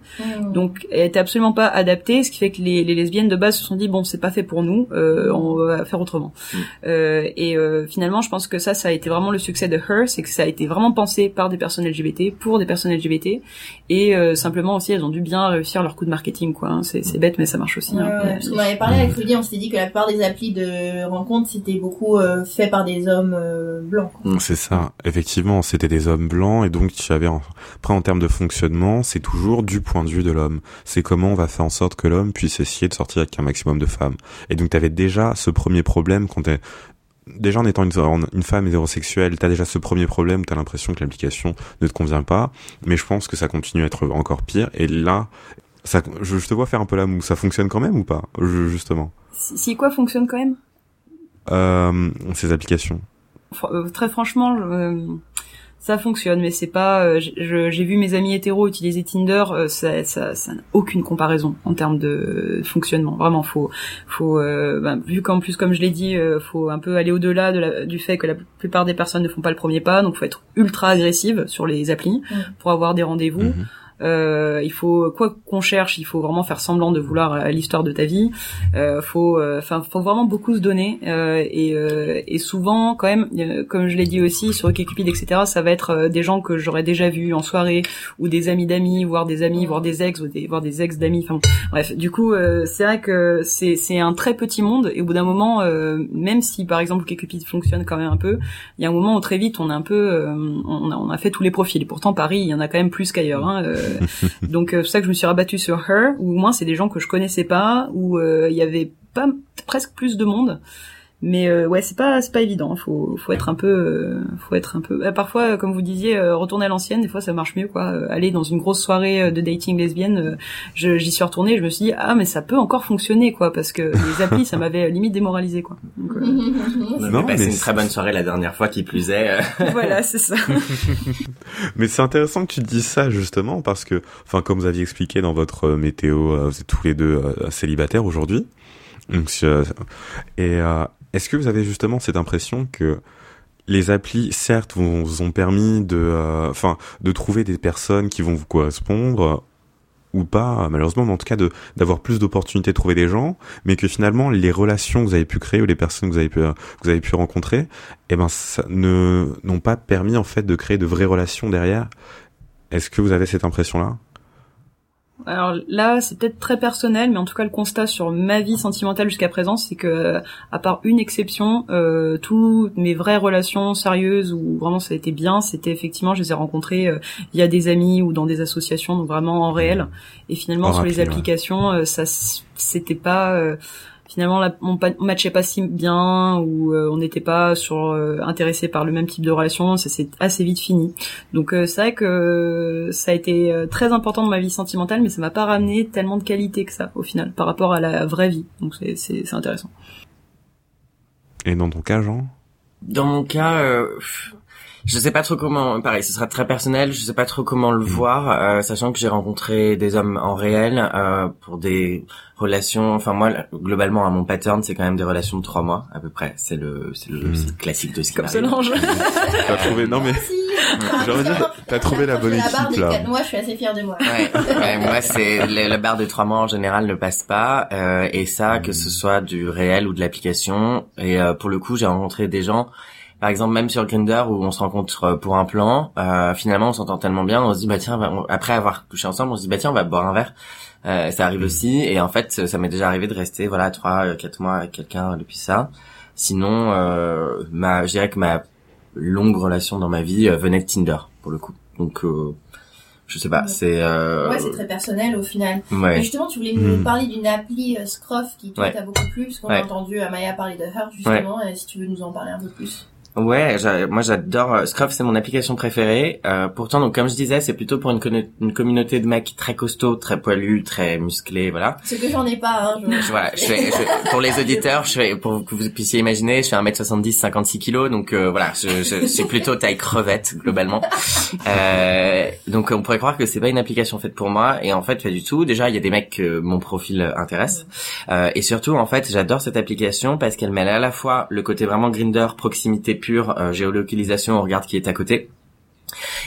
Donc, elles étaient absolument pas adaptées. Ce qui fait que les, les lesbiennes de base se sont dit bon, c'est pas fait pour nous. euh, on va faire autrement. Mm. Euh, et euh, finalement, je pense que ça, ça a été vraiment le succès de Her, c'est que ça a été vraiment pensé par des personnes LGBT pour des personnes LGBT, et euh, simplement aussi, elles ont dû bien réussir leur coup de marketing, quoi. hein. C'est, c'est bête, mais ça marche aussi. Ouais, hein. ouais, parce qu'on avait parlé avec Rudy, on s'était dit que la plupart des applis de rencontres c'était beaucoup euh, fait par des hommes euh, blancs. quoi. C'est ça. Effectivement, c'était des hommes blancs et donc tu avais en- après en termes de fonctionnement, c'est toujours du point de vue de l'homme. C'est comment on va faire en sorte que l'homme puisse essayer de sortir avec un maximum de femmes. Et donc tu avais déjà ce premier problème quand déjà en étant une, une femme hétérosexuelle, t'as déjà ce premier problème où t'as l'impression que l'application ne te convient pas. Mais je pense que ça continue à être encore pire. Et là, ça, je, je te vois faire un peu la moue. Ça fonctionne quand même ou pas, je- justement? Si, si quoi fonctionne quand même? Euh, Ces applications. Fr- euh, Très franchement, euh, ça fonctionne, mais c'est pas. euh, J'ai vu mes amis hétéros utiliser Tinder, euh, ça, ça, ça n'a aucune comparaison en termes de fonctionnement. Vraiment, faut, faut, euh, ben, vu qu'en plus, comme je l'ai dit, euh, faut un peu aller au-delà de la- du fait que la plupart des personnes ne font pas le premier pas, donc faut être ultra agressive sur les applis Mm. pour avoir des rendez-vous. Mhm. Euh, il faut quoi qu'on cherche, il faut vraiment faire semblant de vouloir euh, l'histoire de ta vie. Euh, faut, enfin, faut vraiment beaucoup se donner. et, et souvent, quand même, comme je l'ai dit aussi sur OkCupid, etc., ça va être des gens que j'aurais déjà vus en soirée ou des amis d'amis, voire des amis, voire des ex, ou des, voire des ex d'amis. Enfin, bref. Du coup, c'est vrai que c'est c'est un très petit monde. Et au bout d'un moment, même si par exemple OkCupid fonctionne quand même un peu, il y a un moment où très vite on est un peu, on a, on a fait tous les profils. Et pourtant Paris, il y en a quand même plus qu'ailleurs. Hein, donc euh, c'est ça que je me suis rabattue sur Her, où au moins c'est des gens que je connaissais pas, où euh, il y avait pas presque plus de monde. Mais euh, ouais, c'est pas c'est pas évident. Faut faut être un peu euh, faut être un peu. parfois, comme vous disiez, retourner à l'ancienne. Des fois, ça marche mieux quoi. aller dans une grosse soirée de dating lesbienne. j'y suis retournée. Je me suis dit ah mais ça peut encore fonctionner quoi parce que les applis ça m'avait limite démoralisé quoi. Donc, non, mais c'est une très bonne soirée la dernière fois qui plus est. voilà, c'est ça. mais c'est intéressant que tu te dises ça justement parce que enfin comme vous aviez expliqué dans votre météo, vous êtes tous les deux célibataires aujourd'hui. Donc, et est-ce que vous avez justement cette impression que les applis, certes, vous, ont permis de, euh, enfin, de trouver des personnes qui vont vous correspondre ou pas, malheureusement, mais en tout cas d'avoir plus d'opportunités de trouver des gens, mais que finalement les relations que vous avez pu créer ou les personnes que vous avez pu que vous avez pu rencontrer, eh ben, ça ne n'ont pas permis en fait de créer de vraies relations derrière. Est-ce que vous avez cette impression-là? Alors là, c'est peut-être très personnel, mais en tout cas, le constat sur ma vie sentimentale jusqu'à présent, c'est que, à part une exception, euh, toutes mes vraies relations sérieuses où vraiment ça a été bien, c'était effectivement, je les ai rencontrées euh, via des amis ou dans des associations, donc vraiment en réel. Et finalement, sur les applications, euh, ça, c'était pas euh, finalement on, matchait pas si bien ou euh, on n'était pas sur euh, intéressé par le même type de relation, ça s'est assez vite fini. Donc euh, c'est vrai que ça a été très important dans ma vie sentimentale, mais ça m'a pas ramené tellement de qualité que ça au final par rapport à la vraie vie. Donc c'est c'est intéressant. Et dans ton cas, Jean? Dans mon cas, je sais pas trop comment. Pareil, ce sera très personnel. Je sais pas trop comment le mm. voir, sachant que j'ai rencontré des hommes en réel pour des relations. Enfin moi, globalement, à mon pattern, c'est quand même des relations de trois mois à peu près. C'est le, c'est le, hmm. classique de ce Comme Solange. t'as trouvé Non mais. J'aurais dire, t'as trouvé la bonne équipe là. Moi, je suis assez fière de moi. Ouais, moi, c'est la barre de trois mois en général ne passe pas, euh, et ça, que ce soit du réel ou de l'application. Et euh, pour le coup, j'ai rencontré des gens par exemple même sur Grindr où on se rencontre pour un plan euh, finalement on s'entend tellement bien on se dit bah tiens après avoir couché ensemble on se dit bah tiens on va boire un verre euh, ça arrive mm. aussi et en fait ça m'est déjà arrivé de rester voilà trois euh, quatre mois avec quelqu'un depuis ça sinon euh, ma je dirais que ma longue relation dans ma vie euh, venait de Tinder pour le coup donc euh, je sais pas, c'est euh... ouais, c'est très personnel au final. Mais justement, tu voulais nous mm. parler d'une appli euh, Scruff qui toi t'a beaucoup plu parce qu'on a entendu Maya parler de Her justement. Et si tu veux nous en parler un peu plus. Ouais, moi j'adore euh, Scruff, c'est mon application préférée. Euh, pourtant, donc comme je disais, c'est plutôt pour une, une, communauté de mecs très costauds, très poilus, très musclés, voilà. C'est que j'en ai pas. Hein, je... voilà, je fais, je, pour les auditeurs, je fais, pour que vous puissiez imaginer, je fais 1m70, 56 kilos, donc euh, voilà, je, je, suis plutôt taille crevette globalement. Euh, donc on pourrait croire que c'est pas une application faite pour moi, et en fait pas du tout. Déjà, il y a des mecs que mon profil intéresse, euh, et surtout en fait, j'adore cette application parce qu'elle mêle à la fois le côté vraiment grinder, proximité pure euh, géolocalisation, on regarde qui est à côté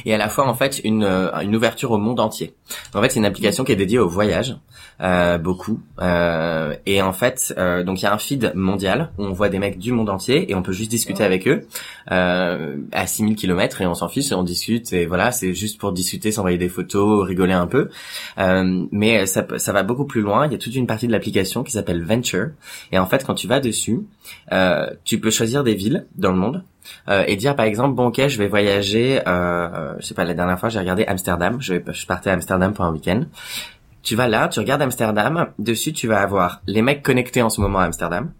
et à la fois en fait une, euh, une ouverture au monde entier. En fait, c'est une application qui est dédiée au voyage, euh, beaucoup. Euh, et en fait, euh, donc il y a un feed mondial où on voit des mecs du monde entier et on peut juste discuter avec eux euh, à 6000 km et on s'en fiche et on discute et voilà, c'est juste pour discuter, s'envoyer des photos, rigoler un peu. mais ça, ça va beaucoup plus loin. Il y a toute une partie de l'application qui s'appelle Venture et en fait, quand tu vas dessus, tu peux choisir des villes dans le monde euh, et dire par exemple bon ok je vais voyager euh, je sais pas la dernière fois j'ai regardé Amsterdam je, je partais à Amsterdam pour un week-end tu vas là tu regardes Amsterdam dessus tu vas avoir les mecs connectés en ce moment à Amsterdam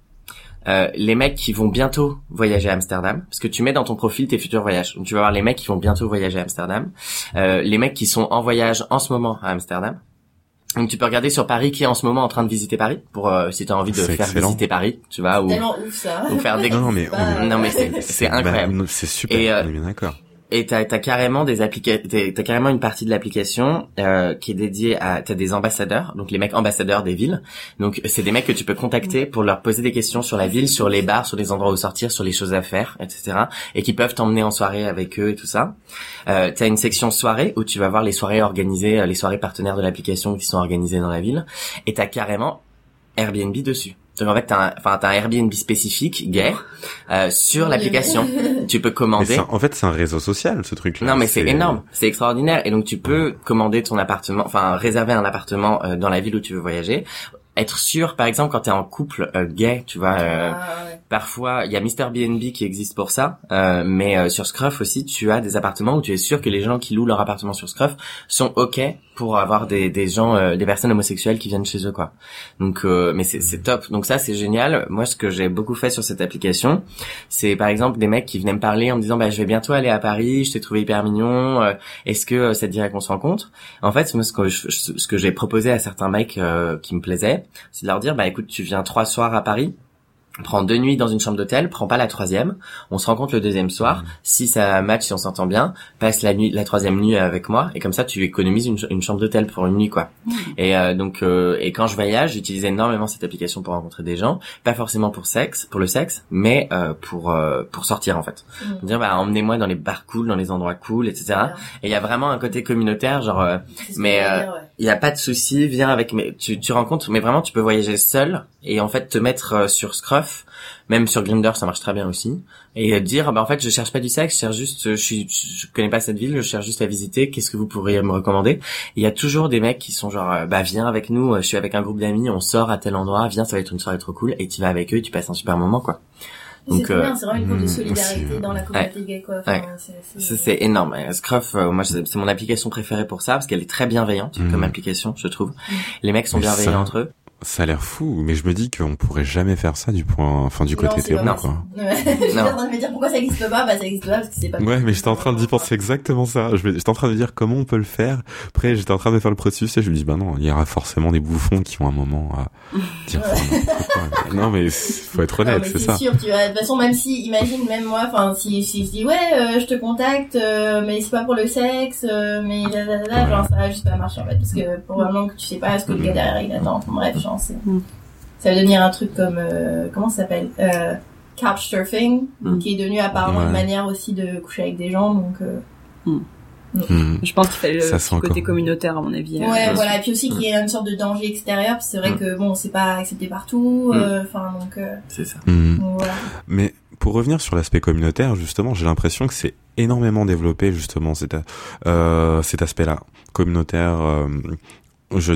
euh, les mecs qui vont bientôt voyager à Amsterdam, parce que tu mets dans ton profil tes futurs voyages. Donc tu vas voir les mecs qui vont bientôt voyager à Amsterdam, euh, les mecs qui sont en voyage en ce moment à Amsterdam, donc tu peux regarder sur Paris qui est en ce moment en train de visiter Paris pour euh, si tu as envie de faire visiter Paris, tu vois ou, tellement ouf ça. ou faire des Non mais non mais c'est c'est incroyable. c'est super, euh, on est bien d'accord. Et t'as as carrément des t'as carrément une partie de l'application euh, qui est dédiée à t'as des ambassadeurs, donc les mecs ambassadeurs des villes. Donc c'est des mecs que tu peux contacter pour leur poser des questions sur la ville, sur les bars, sur les endroits où sortir, sur les choses à faire, etc. Et qui peuvent t'emmener en soirée avec eux et tout ça. Euh, t'as une section soirée où tu vas voir les soirées organisées, euh, les soirées partenaires de l'application qui sont organisées dans la ville. Et t'as carrément Airbnb dessus. Donc en fait, t'as un, enfin, t'as un Airbnb spécifique gay euh, sur l'application. tu peux commander. c'est un- en fait, c'est un réseau social, ce truc-là. Non mais c'est énorme, c'est extraordinaire et donc tu peux commander ton appartement, enfin réserver un appartement euh, dans la ville où tu veux voyager. Être sûr, par exemple, quand t'es en couple euh, gay, tu vois, euh, Ah, ouais. Parfois il y a Mr BNB qui existe pour ça, euh, mais euh, sur Scruff aussi, tu as des appartements où tu es sûr que les gens qui louent leur appartement sur Scruff sont ok pour avoir des, des gens, euh, des personnes homosexuelles qui viennent chez eux quoi. Donc, euh, mais c'est c'est top. Donc ça c'est génial. Moi, ce que j'ai beaucoup fait sur cette application, c'est par exemple des mecs qui venaient me parler en me disant bah je vais bientôt aller à Paris, je t'ai trouvé hyper mignon, euh, est-ce que euh, ça te dirait qu'on se rencontre? En fait, moi ce que je- ce que j'ai proposé à certains mecs euh, qui me plaisaient, c'est de leur dire bah écoute, tu viens trois soirs à Paris, prends deux nuits dans une chambre d'hôtel, prends pas la troisième, on se rencontre le deuxième soir, si ça match, si on s'entend bien, passe la nuit, la troisième nuit avec moi, et comme ça tu économises une, ch- une chambre d'hôtel pour une nuit quoi. Et euh, donc euh, et quand je voyage, j'utilise énormément cette application pour rencontrer des gens, pas forcément pour sexe, pour le sexe, mais euh, pour euh, pour sortir en fait. Mm. Dire bah emmenez-moi dans les bars cool, dans les endroits cool, etc. Et il y a vraiment un côté communautaire, genre euh, mais, j'allais euh, dire, ouais. Il y a pas de souci, viens avec mais tu tu rencontres mais vraiment tu peux voyager seul et en fait te mettre euh, sur Scruff, même sur Grindr ça marche très bien aussi. Et euh, dire bah en fait je cherche pas du sexe, je cherche juste je suis je connais pas cette ville, je cherche juste à visiter, qu'est-ce que vous pourriez me recommander? Il y a toujours des mecs qui sont genre euh, bah viens avec nous, je suis avec un groupe d'amis, on sort à tel endroit, viens ça va être une soirée trop cool et tu vas avec eux, tu passes un super moment quoi. C'est donc, euh, bien, c'est vraiment une cause de mm, solidarité aussi, euh, dans la communauté gay, quoi. Enfin, c'est- c'est- énorme. Euh, Scruff, euh, moi, c'est c'est mon application préférée pour ça parce qu'elle est très bienveillante Mhm. comme application, je trouve. Les mecs sont Mais bienveillants ça- entre eux. Ça a l'air fou, mais je me dis qu'on pourrait jamais faire ça du point, enfin du Non, côté hétéro, possible. quoi. J'étais Non. en train de me dire pourquoi ça existe pas, bah ça existe pas parce que c'est pas Ouais, mais j'étais en train d'y penser exactement ça. Je J'étais en train de dire comment on peut le faire. Après, j'étais en train de faire le processus et je me dis, bah non, il y aura forcément des bouffons qui ont un moment à dire enfin, quoi. Non, mais faut être Non, honnête, c'est ça. sûr, tu vois. De toute façon, même si, imagine, même moi, enfin, si, si je dis, ouais, euh, je te contacte, euh, mais c'est pas pour le sexe, euh, mais là, là, là, Ouais. genre, ça va juste pas marcher, en fait, parce que, probablement que tu sais pas ce que le gars derrière, il attend. Enfin, bref, genre, c'est, Mm. ça va devenir un truc comme, euh, comment ça s'appelle, euh, couchsurfing, Mm. qui est devenu apparemment Ouais. une manière aussi de coucher avec des gens, donc, euh, Hmm. Je pense qu'il fallait le petit côté encore- communautaire, à mon avis. Ouais, Euh, voilà, et puis aussi qu'il y a une sorte de danger extérieur, c'est vrai Mm. que bon, c'est pas accepté partout, Mm. euh, enfin donc, euh, C'est ça. Donc, voilà. Mais pour revenir sur l'aspect communautaire, justement, j'ai l'impression que c'est énormément développé justement cet, euh, aspect-là communautaire. euh,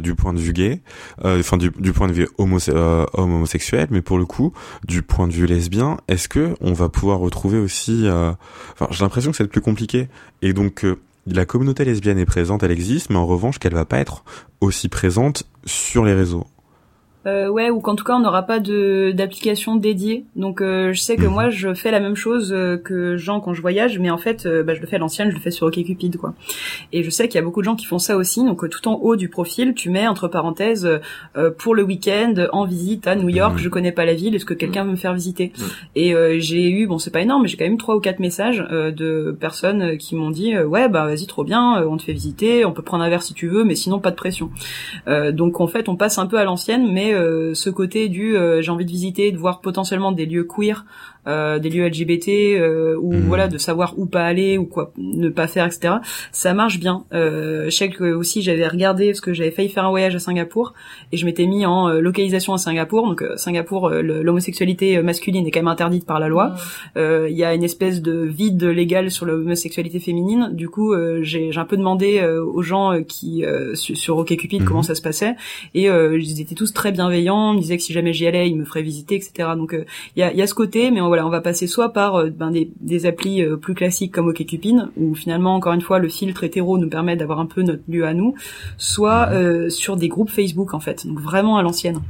du point de vue gay, euh, enfin du, du point de vue homose- euh, homme homosexuel, mais pour le coup, du point de vue lesbien, est-ce que on va pouvoir retrouver aussi, euh, enfin j'ai l'impression que c'est le plus compliqué, et donc la communauté lesbienne est présente, elle existe, mais en revanche qu'elle va pas être aussi présente sur les réseaux. Euh, ouais, ou qu'en tout cas on n'aura pas de d'application dédiée. Donc euh, je sais que Mhm. moi je fais la même chose euh, que Jean quand je voyage, mais en fait euh, bah, je le fais à l'ancienne, je le fais sur OkCupid quoi. Et je sais qu'il y a beaucoup de gens qui font ça aussi. Donc euh, tout en haut du profil, tu mets entre parenthèses euh, pour le week-end en visite à New York. Mhm. Je connais pas la ville, est-ce que quelqu'un veut me faire visiter Mhm. Et euh, j'ai eu, bon c'est pas énorme, mais j'ai quand même trois ou quatre messages euh, de personnes qui m'ont dit ouais bah vas-y trop bien, on te fait visiter, on peut prendre un verre si tu veux, mais sinon pas de pression. Euh, donc en fait, on passe un peu à l'ancienne, mais euh, ce côté du euh, j'ai envie de visiter, de voir potentiellement des lieux queer, euh, des lieux LGBT, euh, ou Mhm. voilà, de savoir où pas aller ou quoi ne pas faire, etc. Ça marche bien. Euh, je sais que aussi j'avais regardé parce que j'avais failli faire un voyage à Singapour et je m'étais mis en euh, localisation à Singapour. Donc euh, Singapour, euh, l'homosexualité masculine est quand même interdite par la loi. Euh, il y a une espèce de vide légal sur l'homosexualité féminine. Du coup, euh, j'ai j'ai un peu demandé euh, aux gens euh, qui euh, sur, sur OkCupid Mhm. comment ça se passait et euh, ils étaient tous très bienveillants. Ils me disaient que si jamais j'y allais, ils me feraient visiter, etc. Donc euh, il y, a, il y a ce côté, mais voilà, on va passer soit par euh, ben, des, des applis euh, plus classiques comme OkCupid, où finalement encore une fois le filtre hétéro nous permet d'avoir un peu notre lieu à nous, soit euh, sur des groupes Facebook en fait. Donc vraiment à l'ancienne.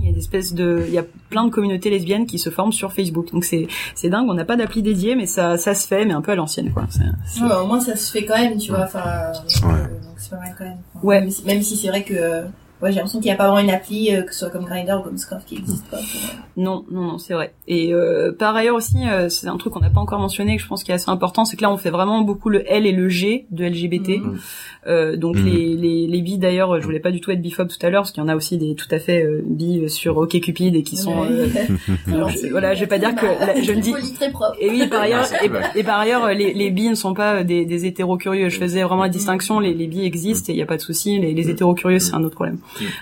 Il y a des espèces de, il y a plein de communautés lesbiennes qui se forment sur Facebook. Donc c'est, c'est dingue. On n'a pas d'appli dédié, mais ça, ça se fait, mais un peu à l'ancienne, quoi. Ouais, au moins ça se fait quand même, tu vois. Enfin, donc, Ouais. euh, donc c'est pas mal quand même. Enfin, Ouais. Même si, c'est vrai que euh, ouais, j'ai l'impression qu'il n'y a pas vraiment une appli, euh, que ce soit comme Grindr ou comme Scruff qui existe pas. pour- Non, non, non, c'est vrai. Et euh, par ailleurs aussi, euh, c'est un truc qu'on n'a pas encore mentionné, que je pense qui est assez important, c'est que là on fait vraiment beaucoup le L et le G de LGBT. Mhm. Euh, donc Mhm. les, les, les bi d'ailleurs, je voulais pas du tout être biphobe tout à l'heure, parce qu'il y en a aussi des tout à fait euh, bi sur OkCupid et qui sont... euh, alors, je- voilà, je vais pas dire que là, je ne dis. Poli, très propre. Et oui, par ailleurs, et, par ailleurs, les, les bi ne sont pas des, des hétéros curieux. Je faisais vraiment la distinction. Les, les bi existent et il y a pas de souci. Les, les hétéros curieux, c'est un autre problème.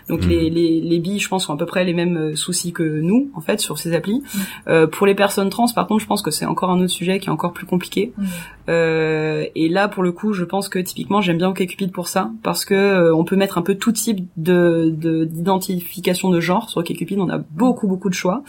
Donc Mm. les, les, les bi, je pense, ont à peu près les mêmes euh, soucis que nous, en fait, sur ces applis. Euh, pour les personnes trans, par contre, je pense que c'est encore un autre sujet qui est encore plus compliqué. Mm. Euh, et là, pour le coup, je pense que typiquement, j'aime bien OkCupid pour ça, parce que euh, on peut mettre un peu tout type de de- d'identification de, genre sur OkCupid. On a beaucoup beaucoup de choix,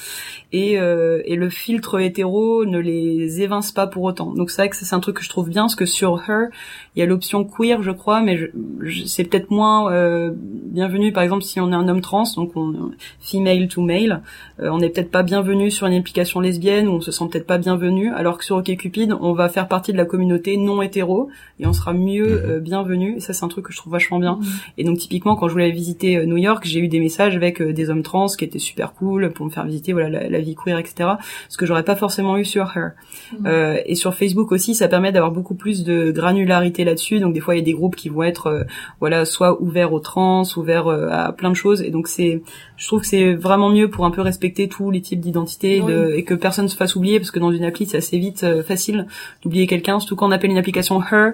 et euh, et le filtre hétéro ne les évince pas pour autant. Donc c'est vrai que c'est un truc que je trouve bien, parce que sur Her, il y a l'option queer, je crois, mais je, je- c'est peut-être moins euh, bienvenu. Par exemple, si on est un homme trans, donc on female to male, euh, on n'est peut-être pas bienvenu sur une application lesbienne ou on se sent peut-être pas bienvenu, alors que sur OkCupid, on va faire partie de la communauté non hétéro et on sera mieux Mhm. euh, bienvenu. Et ça, c'est un truc que je trouve vachement bien. Et donc typiquement, quand je voulais visiter euh, New York, j'ai eu des messages avec euh, des hommes trans qui étaient super cool pour me faire visiter voilà la, la vie queer, etc. Ce que j'aurais pas forcément eu sur Her. Mhm. Euh, et sur Facebook aussi, ça permet d'avoir beaucoup plus de granularité là-dessus. Donc des fois, il y a des groupes qui vont être euh, voilà soit ouverts aux trans, ouverts euh, à plein de choses. Et donc c'est, je trouve que c'est vraiment mieux pour un peu respecter tous les types d'identités et et que personne se fasse oublier parce que dans une appli, c'est assez vite euh, facile d'oublier quelqu'un, surtout quand on appelle une application Her.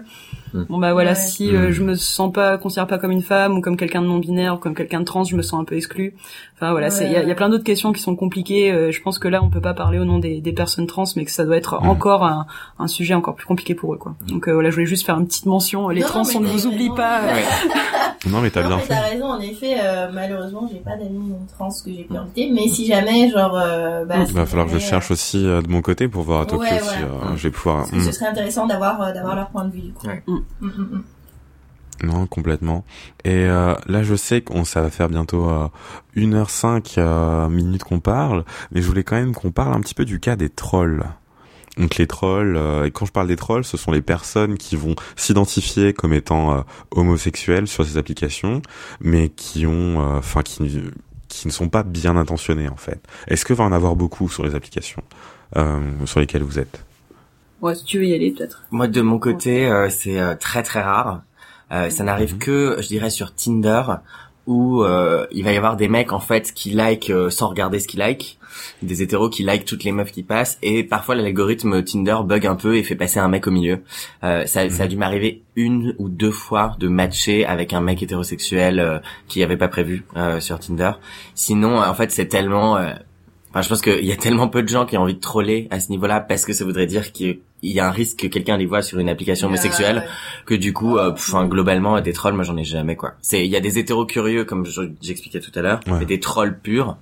Mm. Bon bah voilà, Ouais. si euh, Mm. je me sens pas considère pas comme une femme ou comme quelqu'un de non binaire ou comme quelqu'un de trans, je me sens un peu exclu. Enfin voilà, c'est il y a, il y a plein d'autres questions qui sont compliquées. Euh, je pense que là on peut pas parler au nom des, des personnes trans, mais que ça doit être Mm. encore un, un sujet encore plus compliqué pour eux quoi. Donc euh, voilà, je voulais juste faire une petite mention. Les Non, trans, on ne vous oublie pas. Ouais. Non, mais t'as bien fait. t'as raison, en effet, euh, malheureusement, j'ai pas d'amis trans que j'ai pu inviter, mais si jamais, genre, euh, bah, si Il va falloir que je cherche aussi euh, de mon côté pour voir à Tokyo Ouais, si euh, je vais pouvoir. Ce serait intéressant d'avoir d'avoir leur point de vue du coup. Ouais. Mm. Mm, mm. Non, complètement. Et euh, là, je sais qu'on ça va faire bientôt euh, 1h05 euh, minutes qu'on parle, mais je voulais quand même qu'on parle un petit peu du cas des trolls. Donc les trolls, euh, et quand je parle des trolls, ce sont les personnes qui vont s'identifier comme étant homosexuels sur ces applications, mais qui ont, enfin, qui, qui ne sont pas bien intentionnés en fait. Est-ce que va en avoir beaucoup sur les applications sur lesquelles vous êtes? Ouais, si tu veux y aller peut-être. Moi, de mon côté, euh, c'est euh, très très rare. Euh, ça n'arrive Mhm. que, je dirais, sur Tinder, où euh, il va y avoir des mecs en fait qui like euh, sans regarder ce qu'ils like, des hétéros qui like toutes les meufs qui passent, et parfois l'algorithme Tinder bug un peu et fait passer un mec au milieu. Euh, ça, ça a dû m'arriver une ou deux fois de matcher avec un mec hétérosexuel euh, qui avait pas prévu euh, sur Tinder. Sinon, en fait, c'est tellement euh, Enfin, je pense qu'il y a tellement peu de gens qui ont envie de troller à ce niveau-là parce que ça voudrait dire qu'il y a un risque que quelqu'un les voit sur une application homosexuelle que du coup, euh, enfin, globalement, des trolls, moi j'en ai jamais quoi. C'est, il y a des hétéros curieux comme je- j'expliquais tout à l'heure, Ouais. mais des trolls purs,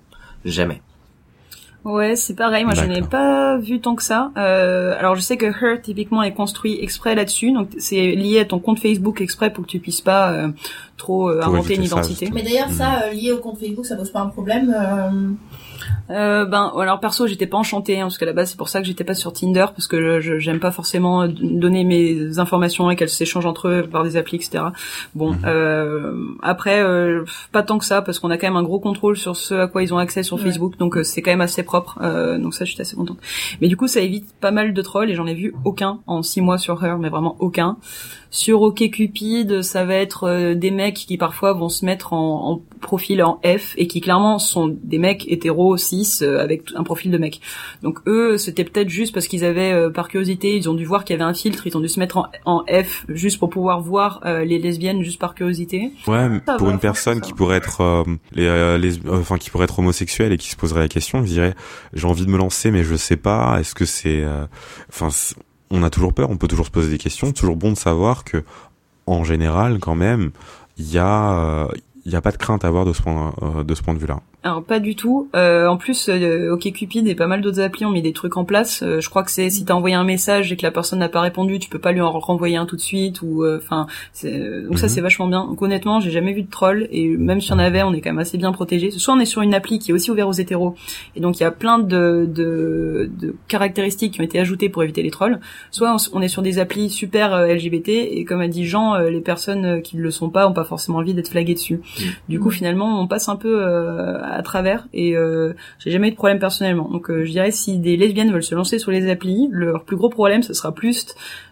jamais. Ouais, c'est pareil. Moi, je n'ai pas vu tant que ça. Euh, alors, je sais que Her typiquement est construit exprès là-dessus, donc c'est lié à ton compte Facebook exprès pour que tu puisses pas euh, trop euh, inventer une ça, identité. Mais d'ailleurs, Mm. ça, euh, lié au compte Facebook, ça pose pas un problème. Euh, Euh, ben alors perso j'étais pas enchantée hein, parce qu'à la base c'est pour ça que j'étais pas sur Tinder parce que je j'aime pas forcément d- donner mes informations et qu'elles s'échangent entre eux par des applis etc. Bon Mhm. euh, après euh, pas tant que ça parce qu'on a quand même un gros contrôle sur ce à quoi ils ont accès sur Ouais. Facebook donc euh, c'est quand même assez propre euh, donc ça je suis assez contente. Mais du coup ça évite pas mal de trolls et j'en ai vu aucun en six mois sur Her mais vraiment aucun. Sur OkCupid, ça va être euh, des mecs qui parfois vont se mettre en, en profil en F et qui clairement sont des mecs hétéros cis euh, avec un profil de mec. Donc eux, c'était peut-être juste parce qu'ils avaient euh, par curiosité, ils ont dû voir qu'il y avait un filtre, ils ont dû se mettre en, en F juste pour pouvoir voir euh, les lesbiennes juste par curiosité. Ouais, Ça pour va, une personne ça qui pourrait être euh, les, euh, les- euh, enfin qui pourrait être homosexuelle et qui se poserait la question, je dirais j'ai envie de me lancer mais je sais pas, est-ce que c'est euh, enfin c'est- on a toujours peur, on peut toujours se poser des questions, toujours bon de savoir que en général quand même, il y a euh, y a pas de crainte à avoir de ce point euh, de ce point de vue-là. Alors pas du tout. Euh, en plus, euh, OkCupid et pas mal d'autres applis ont mis des trucs en place. Euh, je crois que c'est si t'as envoyé un message et que la personne n'a pas répondu, tu peux pas lui en renvoyer un tout de suite ou euh, enfin. donc ça Mhm. c'est vachement bien. Donc honnêtement, j'ai jamais vu de troll et même si on avait, on est quand même assez bien protégé. Soit on est sur une appli qui est aussi ouverte aux hétéros et donc il y a plein de, de, de caractéristiques qui ont été ajoutées pour éviter les trolls. Soit on, est sur des applis super euh, LGBT et comme a dit Jean, euh, les personnes euh, qui ne le sont pas ont pas forcément envie d'être flaguées dessus. Du coup, finalement, on passe un peu euh, à travers et euh, j'ai jamais eu de problème personnellement. Donc, euh, je dirais si des lesbiennes veulent se lancer sur les applis, leur plus gros problème, ce sera plus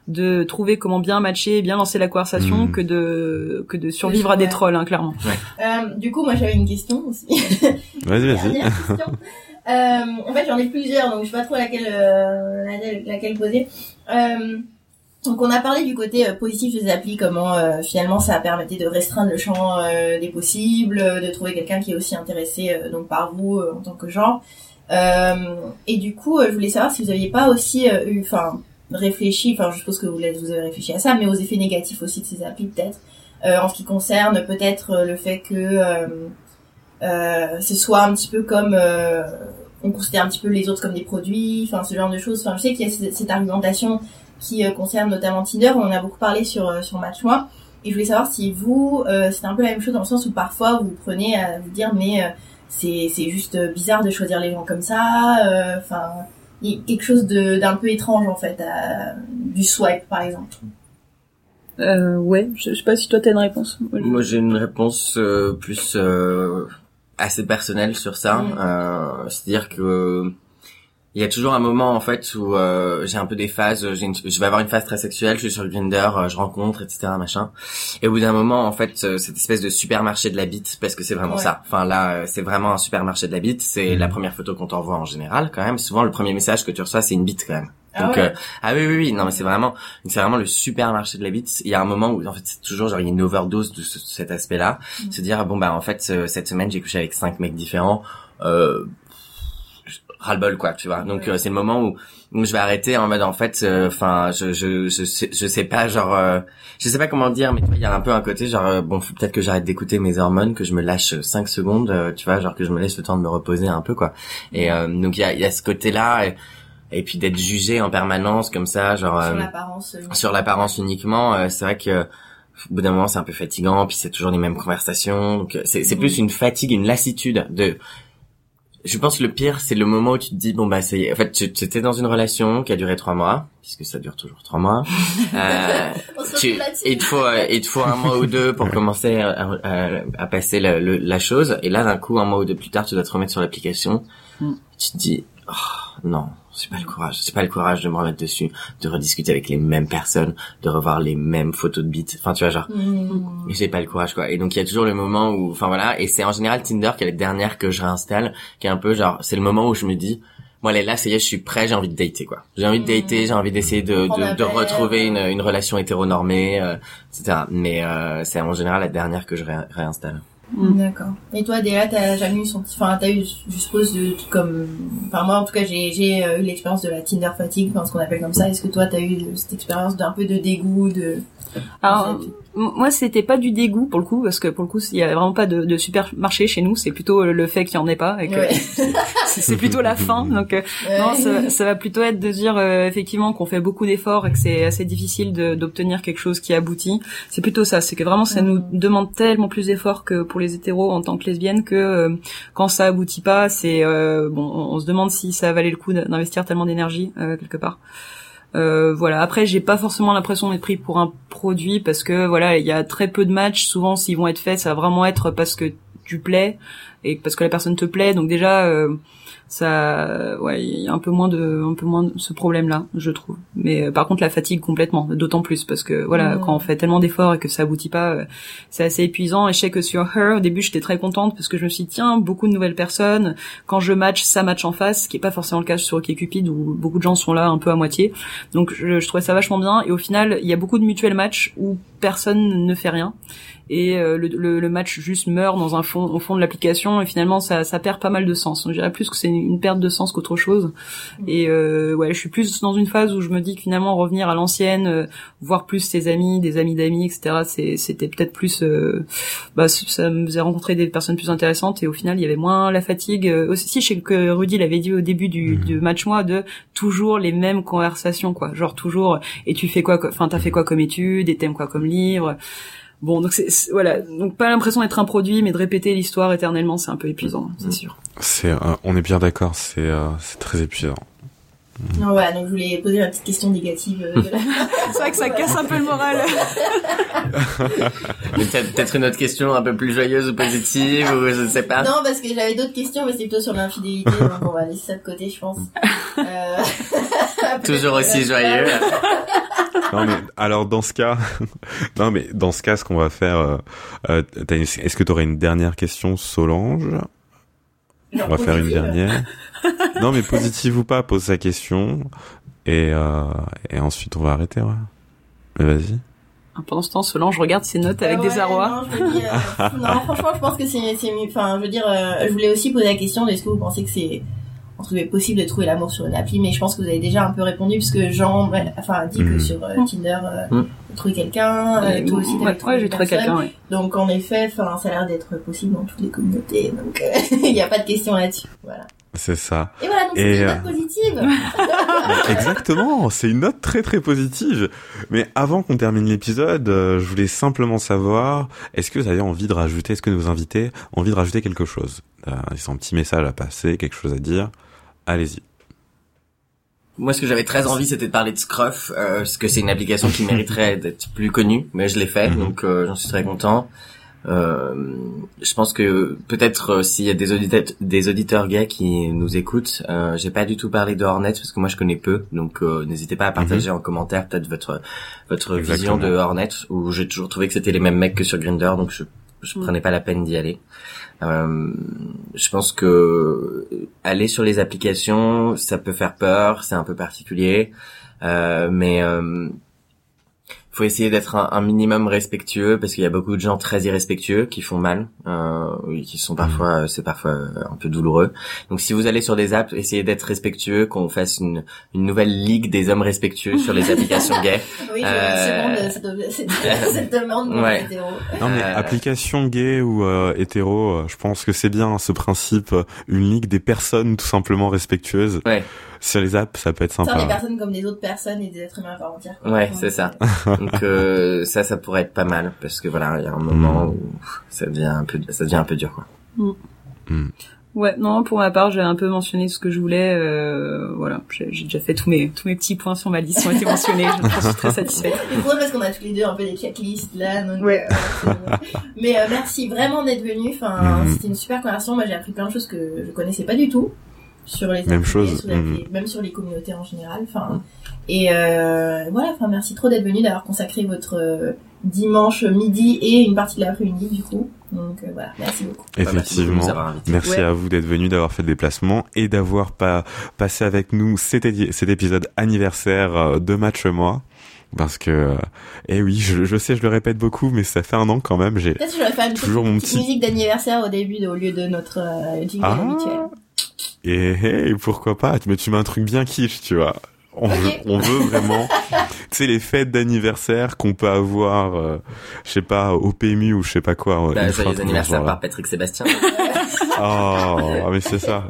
de trouver comment bien matcher, bien lancer la conversation, Mhm. que de que de survivre à des trolls, hein, clairement. Euh, du coup, moi j'avais une question aussi. Vas-y, vas-y. Dernière question. Euh, en fait, j'en ai plusieurs, donc je sais pas trop laquelle, euh, laquelle, laquelle poser. Euh, donc, on a parlé du côté euh, positif des applis, comment euh, finalement ça permettait de restreindre le champ euh, des possibles, de trouver quelqu'un qui est aussi intéressé donc par vous en tant que genre. Et du coup, je voulais savoir si vous aviez pas aussi eu, enfin, réfléchi, enfin, je suppose que vous, avez réfléchi à ça, mais aux effets négatifs aussi de ces applis peut-être, en ce qui concerne peut-être le fait que ce soit un petit peu comme on considère un petit peu les autres comme des produits, enfin ce genre de choses. Enfin, je sais qu'il y a cette argumentation qui euh, concerne notamment Tinder, on en a beaucoup parlé sur euh, sur Match.moi. Et je voulais savoir si vous, euh, c'est un peu la même chose dans le sens où parfois vous prenez à vous dire mais euh, c'est c'est juste bizarre de choisir les gens comme ça. euh, Enfin, il y a quelque chose de d'un peu étrange en fait, à- du swipe par exemple. Euh, ouais, je, je sais pas si toi t'as une réponse. Moi, j'ai une réponse euh, plus euh, assez personnelle sur ça. Mm. Euh, C'est-à-dire que il y a toujours un moment en fait où euh, j'ai un peu des phases. j'ai une- je vais avoir une phase très sexuelle. Je suis sur Grinder, euh, je rencontre, etc. Machin. Et au bout d'un moment, en fait, euh, cette espèce de supermarché de la bite, parce que c'est vraiment Ouais. ça. Enfin là, euh, c'est vraiment un supermarché de la bite. C'est Mhm. la première photo qu'on t'envoie en général, quand même. Souvent, le premier message que tu reçois, c'est une bite, quand même. Ah ouais. euh, ah oui, oui, oui, non, mais c'est vraiment, c'est vraiment le supermarché de la bite. Il y a un moment où, en fait, c'est toujours genre il y a une overdose de ce- cet aspect-là, Mm. se dire bon bah en fait euh, cette semaine j'ai couché avec cinq mecs différents, euh, ras-le-bol quoi, tu vois. Donc Ouais. euh, c'est le moment où, où je vais arrêter en mode en fait, enfin je je je sais, je sais pas genre, euh, je sais pas comment dire, mais tu vois, il y a un peu un côté genre euh, bon peut-être que j'arrête d'écouter mes hormones, que je me lâche cinq secondes, euh, tu vois, genre que je me laisse le temps de me reposer un peu quoi. Et euh, donc il y a il y a ce côté-là. Et, et puis d'être jugé en permanence comme ça, genre Sur euh, l'apparence. euh, sur l'apparence uniquement, euh, c'est vrai que au bout d'un moment c'est un peu fatigant, puis c'est toujours les mêmes conversations, donc euh, c'est c'est Mhm. plus une fatigue, une lassitude de. Je pense que le pire c'est le moment où tu te dis bon bah c'est en fait tu tu étais dans une relation qui a duré trois mois puisque ça dure toujours trois mois. Euh, tu, il te faut euh, il te faut un mois ou deux pour commencer à, à- à passer le- la chose. Et là d'un coup un mois ou deux plus tard tu dois te remettre sur l'application. Mm. tu te dis oh, non c'est pas le courage c'est pas le courage de me remettre dessus de rediscuter avec les mêmes personnes de revoir les mêmes photos de bites enfin tu vois genre Mm. mais j'ai pas le courage quoi. Et donc il y a toujours le moment où enfin voilà. Et c'est en général Tinder qui est la dernière que je réinstalle qui est un peu genre c'est le moment où je me dis moi est là ça y est je suis prêt j'ai envie de dater quoi. J'ai envie de dater j'ai envie d'essayer de, de, de retrouver une, une relation hétéronormée euh, etc mais euh, c'est en général la dernière que je ré- réinstalle D'accord. Et toi, Déa, t'as jamais eu son, enfin, t'as eu, je suppose, de, comme, enfin, moi, en tout cas, j'ai, j'ai euh, eu l'expérience de la Tinder fatigue, enfin, ce qu'on appelle comme ça. Est-ce que toi, t'as eu cette expérience d'un peu de dégoût, de, Alors, moi, c'était pas du dégoût pour le coup, parce que pour le coup, il y a vraiment pas de, de supermarché chez nous. C'est plutôt le fait qu'il y en ait pas, et que Ouais. c'est plutôt la fin. Donc, euh, non, ça, ça va plutôt être de dire euh, effectivement qu'on fait beaucoup d'efforts et que c'est assez difficile d'obtenir quelque chose qui aboutit. C'est plutôt ça. C'est que vraiment, ça nous demande tellement plus d'efforts que pour les hétéros en tant que lesbiennes que euh, quand ça aboutit pas, c'est euh, bon, on, on se demande si ça valait le coup d'investir tellement d'énergie euh, quelque part. Euh, voilà. Après, j'ai pas forcément l'impression d'être pris pour un produit parce que voilà, il y a très peu de matchs. Souvent, s'ils vont être faits, ça va vraiment être parce que tu plais et parce que la personne te plaît. Donc déjà, euh, ça, ouais, il y a un peu moins de, un peu moins de ce problème-là, je trouve. Mais euh, par contre, la fatigue complètement, d'autant plus parce que voilà, Mhm. quand on fait tellement d'efforts et que ça aboutit pas, euh, c'est assez épuisant. Et je sais que sur Her, au début, j'étais très contente parce que je me suis dit, tiens, beaucoup de nouvelles personnes. Quand je match, ça match en face, ce qui est pas forcément le cas sur OkCupid où beaucoup de gens sont là un peu à moitié. Donc je, je trouvais ça vachement bien. Et au final, il y a beaucoup de mutual match où personne ne fait rien et euh, le, le, le, match juste meurt dans un fond au fond de l'application et finalement ça, ça perd pas mal de sens. On dirait plus que c'est une perte de sens qu'autre chose. Et euh, ouais, je suis plus dans une phase où je me dis que finalement revenir à l'ancienne, euh, voir plus ses amis, des amis d'amis, etc. C'était peut-être plus, euh, bah ça me faisait rencontrer des personnes plus intéressantes et au final il y avait moins la fatigue. Aussi, je sais que Rudy l'avait dit au début du, mhm. du match moi de toujours les mêmes conversations quoi, genre toujours et tu fais quoi, enfin t'as fait quoi comme étude, et t'aimes quoi comme livre. Bon, donc c'est voilà, donc pas l'impression d'être un produit, mais de répéter l'histoire éternellement, c'est un peu épuisant, c'est mm. sûr. C'est, euh, on est bien d'accord, c'est euh, c'est très épuisant. Non, ouais, donc je voulais poser la petite question négative. Euh, c'est vrai que ça casse un peu le moral. peut-être une autre question un peu plus joyeuse ou positive, ou je ne sais pas. Non, parce que j'avais d'autres questions, mais c'est plutôt sur l'infidélité, donc on va laisser ça de côté, je pense. Toujours aussi joyeux non mais alors dans ce cas, non mais dans ce cas, ce qu'on va faire, euh, euh est-ce que tu aurais une dernière question, Solange? On va faire une dernière. non mais positive ou pas, pose sa question et euh, et ensuite on va arrêter. Ouais. Mais vas-y. Ah, pendant ce temps, Solange regarde ses notes avec des arrois. Non, euh, non, franchement, je pense que c'est, enfin, je veux dire, je voulais aussi poser la question est-ce que vous pensez que c'est entre possible de trouver l'amour sur une appli, mais je pense que vous avez déjà un peu répondu puisque Jean, enfin, dit que mm. sur euh, Tinder, euh, mm. trouvé quelqu'un, euh, toi aussi t'as trouvé j'ai trouvé quelqu'un. Donc en effet, enfin, ça a l'air d'être possible dans toutes les communautés, donc il n'y a pas de question là-dessus. Voilà. C'est ça. Et voilà, donc c'est une note positive. Exactement, c'est une note très très positive. Mais avant qu'on termine l'épisode, je voulais simplement savoir, est-ce que vous avez envie de rajouter, est-ce que nos invités ont envie de rajouter quelque chose? Ils ont un petit message à passer, quelque chose à dire Allez-y. Moi, ce que j'avais très envie, c'était de parler de Scruff, euh, parce que c'est une application qui mériterait d'être plus connue, mais je l'ai fait, mhm. donc euh, j'en suis très content. Euh, je pense que peut-être euh, s'il y a des auditeurs, des auditeurs gays qui nous écoutent, euh, j'ai pas du tout parlé de Hornet parce que moi je connais peu, donc n'hésitez pas à partager mhm. en commentaire peut-être votre votre vision de Hornet. Où j'ai toujours trouvé que c'était les mêmes mecs que sur Grinder, donc je je mm. prenais pas la peine d'y aller. Euh, je pense que aller sur les applications, ça peut faire peur, c'est un peu particulier, euh, mais euh, faut essayer d'être un, minimum respectueux parce qu'il y a beaucoup de gens très irrespectueux qui font mal, euh, qui sont parfois, mm. c'est parfois un peu douloureux. Donc si vous allez sur des apps, essayez d'être respectueux, qu'on fasse une, une nouvelle ligue des hommes respectueux sur les applications gays. Oui, euh... cette demande ouais. hétéro. Non mais euh, application gay ou euh, hétéro, euh, je pense que c'est bien ce principe, une ligue des personnes tout simplement respectueuses. Ouais sur les apps, ça peut être sympa. des personnes comme des autres personnes et des êtres humains par entière. Ouais, c'est ça. Donc euh, ça, ça pourrait être pas mal parce que voilà, il y a un moment mm. où ça devient un peu, ça devient un peu dur, quoi. Mm. Mm. Ouais, non, pour ma part, j'ai un peu mentionné ce que je voulais. Euh, voilà, j'ai déjà fait tous mes tous mes petits points sur ma liste ont été mentionnés. je suis très satisfaite. C'est drôle parce qu'on a tous les deux un peu des checklists là. Donc, ouais. Euh, mais euh, merci vraiment d'être venu. Enfin, c'était une super conversation. Moi, j'ai appris plein de choses que je connaissais pas du tout sur les même chose mm. même sur les communautés en général enfin et euh, voilà enfin merci trop d'être venu d'avoir consacré votre euh, dimanche midi et une partie de l'après-midi du coup. Donc euh, voilà merci beaucoup. Effectivement. merci, à vous d'être venu d'avoir fait le déplacement et d'avoir pas passé avec nous cet, cet épisode anniversaire euh, de match moi. Parce que eh oui je, je, sais je le répète beaucoup mais ça fait un an quand même j'ai toujours mon petit musique d'anniversaire au début au lieu de notre jingle ah, habituel. Et hey, pourquoi pas? Mais tu mets un truc bien kitsch, tu vois. On, veut, on veut vraiment, tu sais, les fêtes d'anniversaire qu'on peut avoir, euh, je sais pas, au PMU ou je sais pas quoi. Bah, joyeux anniversaire par Patrick Sébastien. oh, mais c'est ça.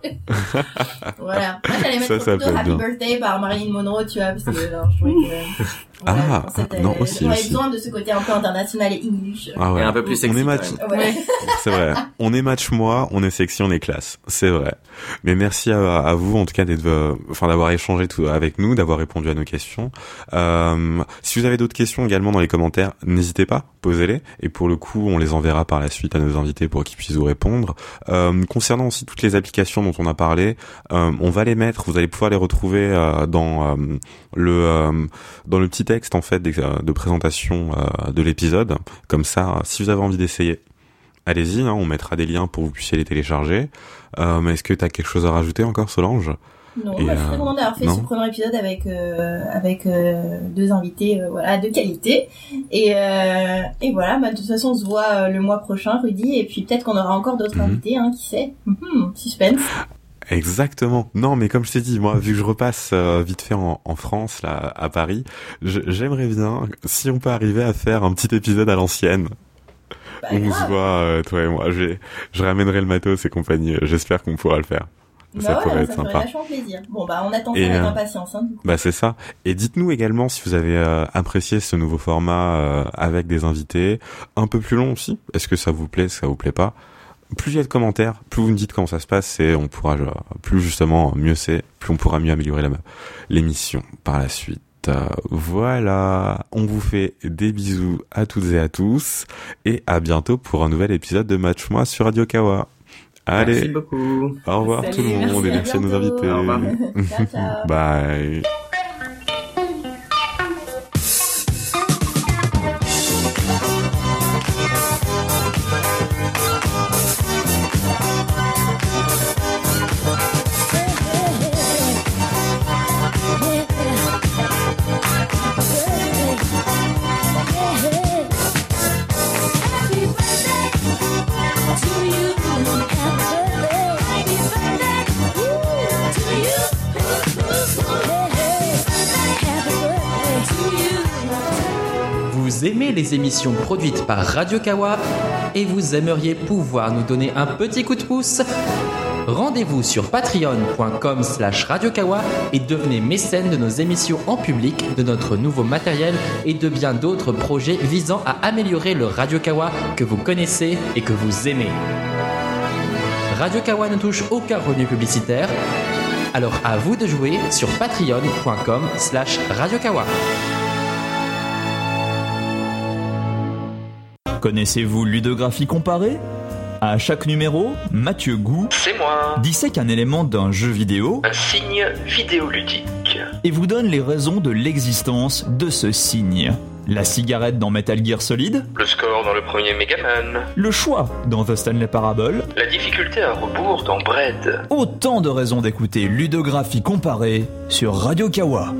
voilà. Moi, j'allais mettre ça, ça Happy Birthday par Marilyn Monroe, tu vois, parce que alors, je trouvais que ah, non, aussi, On avait besoin de ce côté un peu international et English. Ah ouais. Et un peu plus sexy. On est match. Ouais. c'est vrai. On est match moi, on est sexy, on est classe. C'est vrai. Mais merci à, à, vous, en tout cas, d'être, euh, enfin, d'avoir échangé tout avec nous, d'avoir répondu à nos questions. Euh, si vous avez d'autres questions également dans les commentaires, n'hésitez pas, posez-les. Et pour le coup, on les enverra par la suite à nos invités pour qu'ils puissent vous répondre. Euh, concernant aussi toutes les applications dont on a parlé, euh, on va les mettre. Vous allez pouvoir les retrouver euh, dans le dans le petit texte en fait euh, de présentation euh, de l'épisode. Comme ça, si vous avez envie d'essayer, allez-y. Hein, on mettra des liens pour que vous puissiez les télécharger. Euh, mais est-ce que tu as quelque chose à rajouter encore, Solange? Non, moi, je suis très euh, contente d'avoir fait non ce premier épisode avec euh, avec euh, deux invités, euh, voilà, de qualité. Et euh, et voilà, bah, de toute façon, on se voit euh, le mois prochain, Rudy, et puis peut-être qu'on aura encore d'autres Mhm. invités, hein, qui sait? Mhm, suspense. Exactement. Non, mais comme je t'ai dit, moi, vu que je repasse euh, vite fait en, en France, là, à Paris, j'aimerais bien, si on peut arriver à faire un petit épisode à l'ancienne. Bah, on se voit, euh, toi et moi. Je, je ramènerai le matos et compagnie. J'espère qu'on pourra le faire. ça Bah ouais, pourrait être ça sympa. vachement plaisir. Bon, bah, on attend ça avec euh, impatience, hein. Bah c'est ça. Et dites-nous également si vous avez euh, apprécié ce nouveau format euh, avec des invités, un peu plus long aussi. Est-ce que ça vous plaît, ça vous plaît pas? Plus il y a de commentaires, plus vous me dites comment ça se passe, et on pourra genre, plus justement mieux c'est, plus on pourra mieux améliorer l'émission par la suite. Euh, voilà, on vous fait des bisous à toutes et à tous, et à bientôt pour un nouvel épisode de Match Moi sur Radio Kawa. Allez, Merci beaucoup. au revoir Salut, tout le monde et merci, à merci à nos invités. Au revoir. Ciao, ciao. Bye. Aimez les émissions produites par Radio Kawa et vous aimeriez pouvoir nous donner un petit coup de pouce Rendez-vous sur patreon.com slash radiokawa et devenez mécène de nos émissions en public, de notre nouveau matériel et de bien d'autres projets visant à améliorer le Radio Kawa que vous connaissez et que vous aimez. Radio Kawa ne touche aucun revenu publicitaire, alors à vous de jouer sur patreon.com slash radiokawa. Connaissez-vous Ludographie comparée? À chaque numéro, Mathieu Gou C'est moi, dissèque un élément d'un jeu vidéo un signe vidéoludique. et vous donne les raisons de l'existence de ce signe. La cigarette dans Metal Gear Solid, Le score dans le premier Megaman, le choix dans The Stanley Parable, la difficulté à rebours dans Bread. autant de raisons d'écouter Ludographie comparée sur Radio Kawa.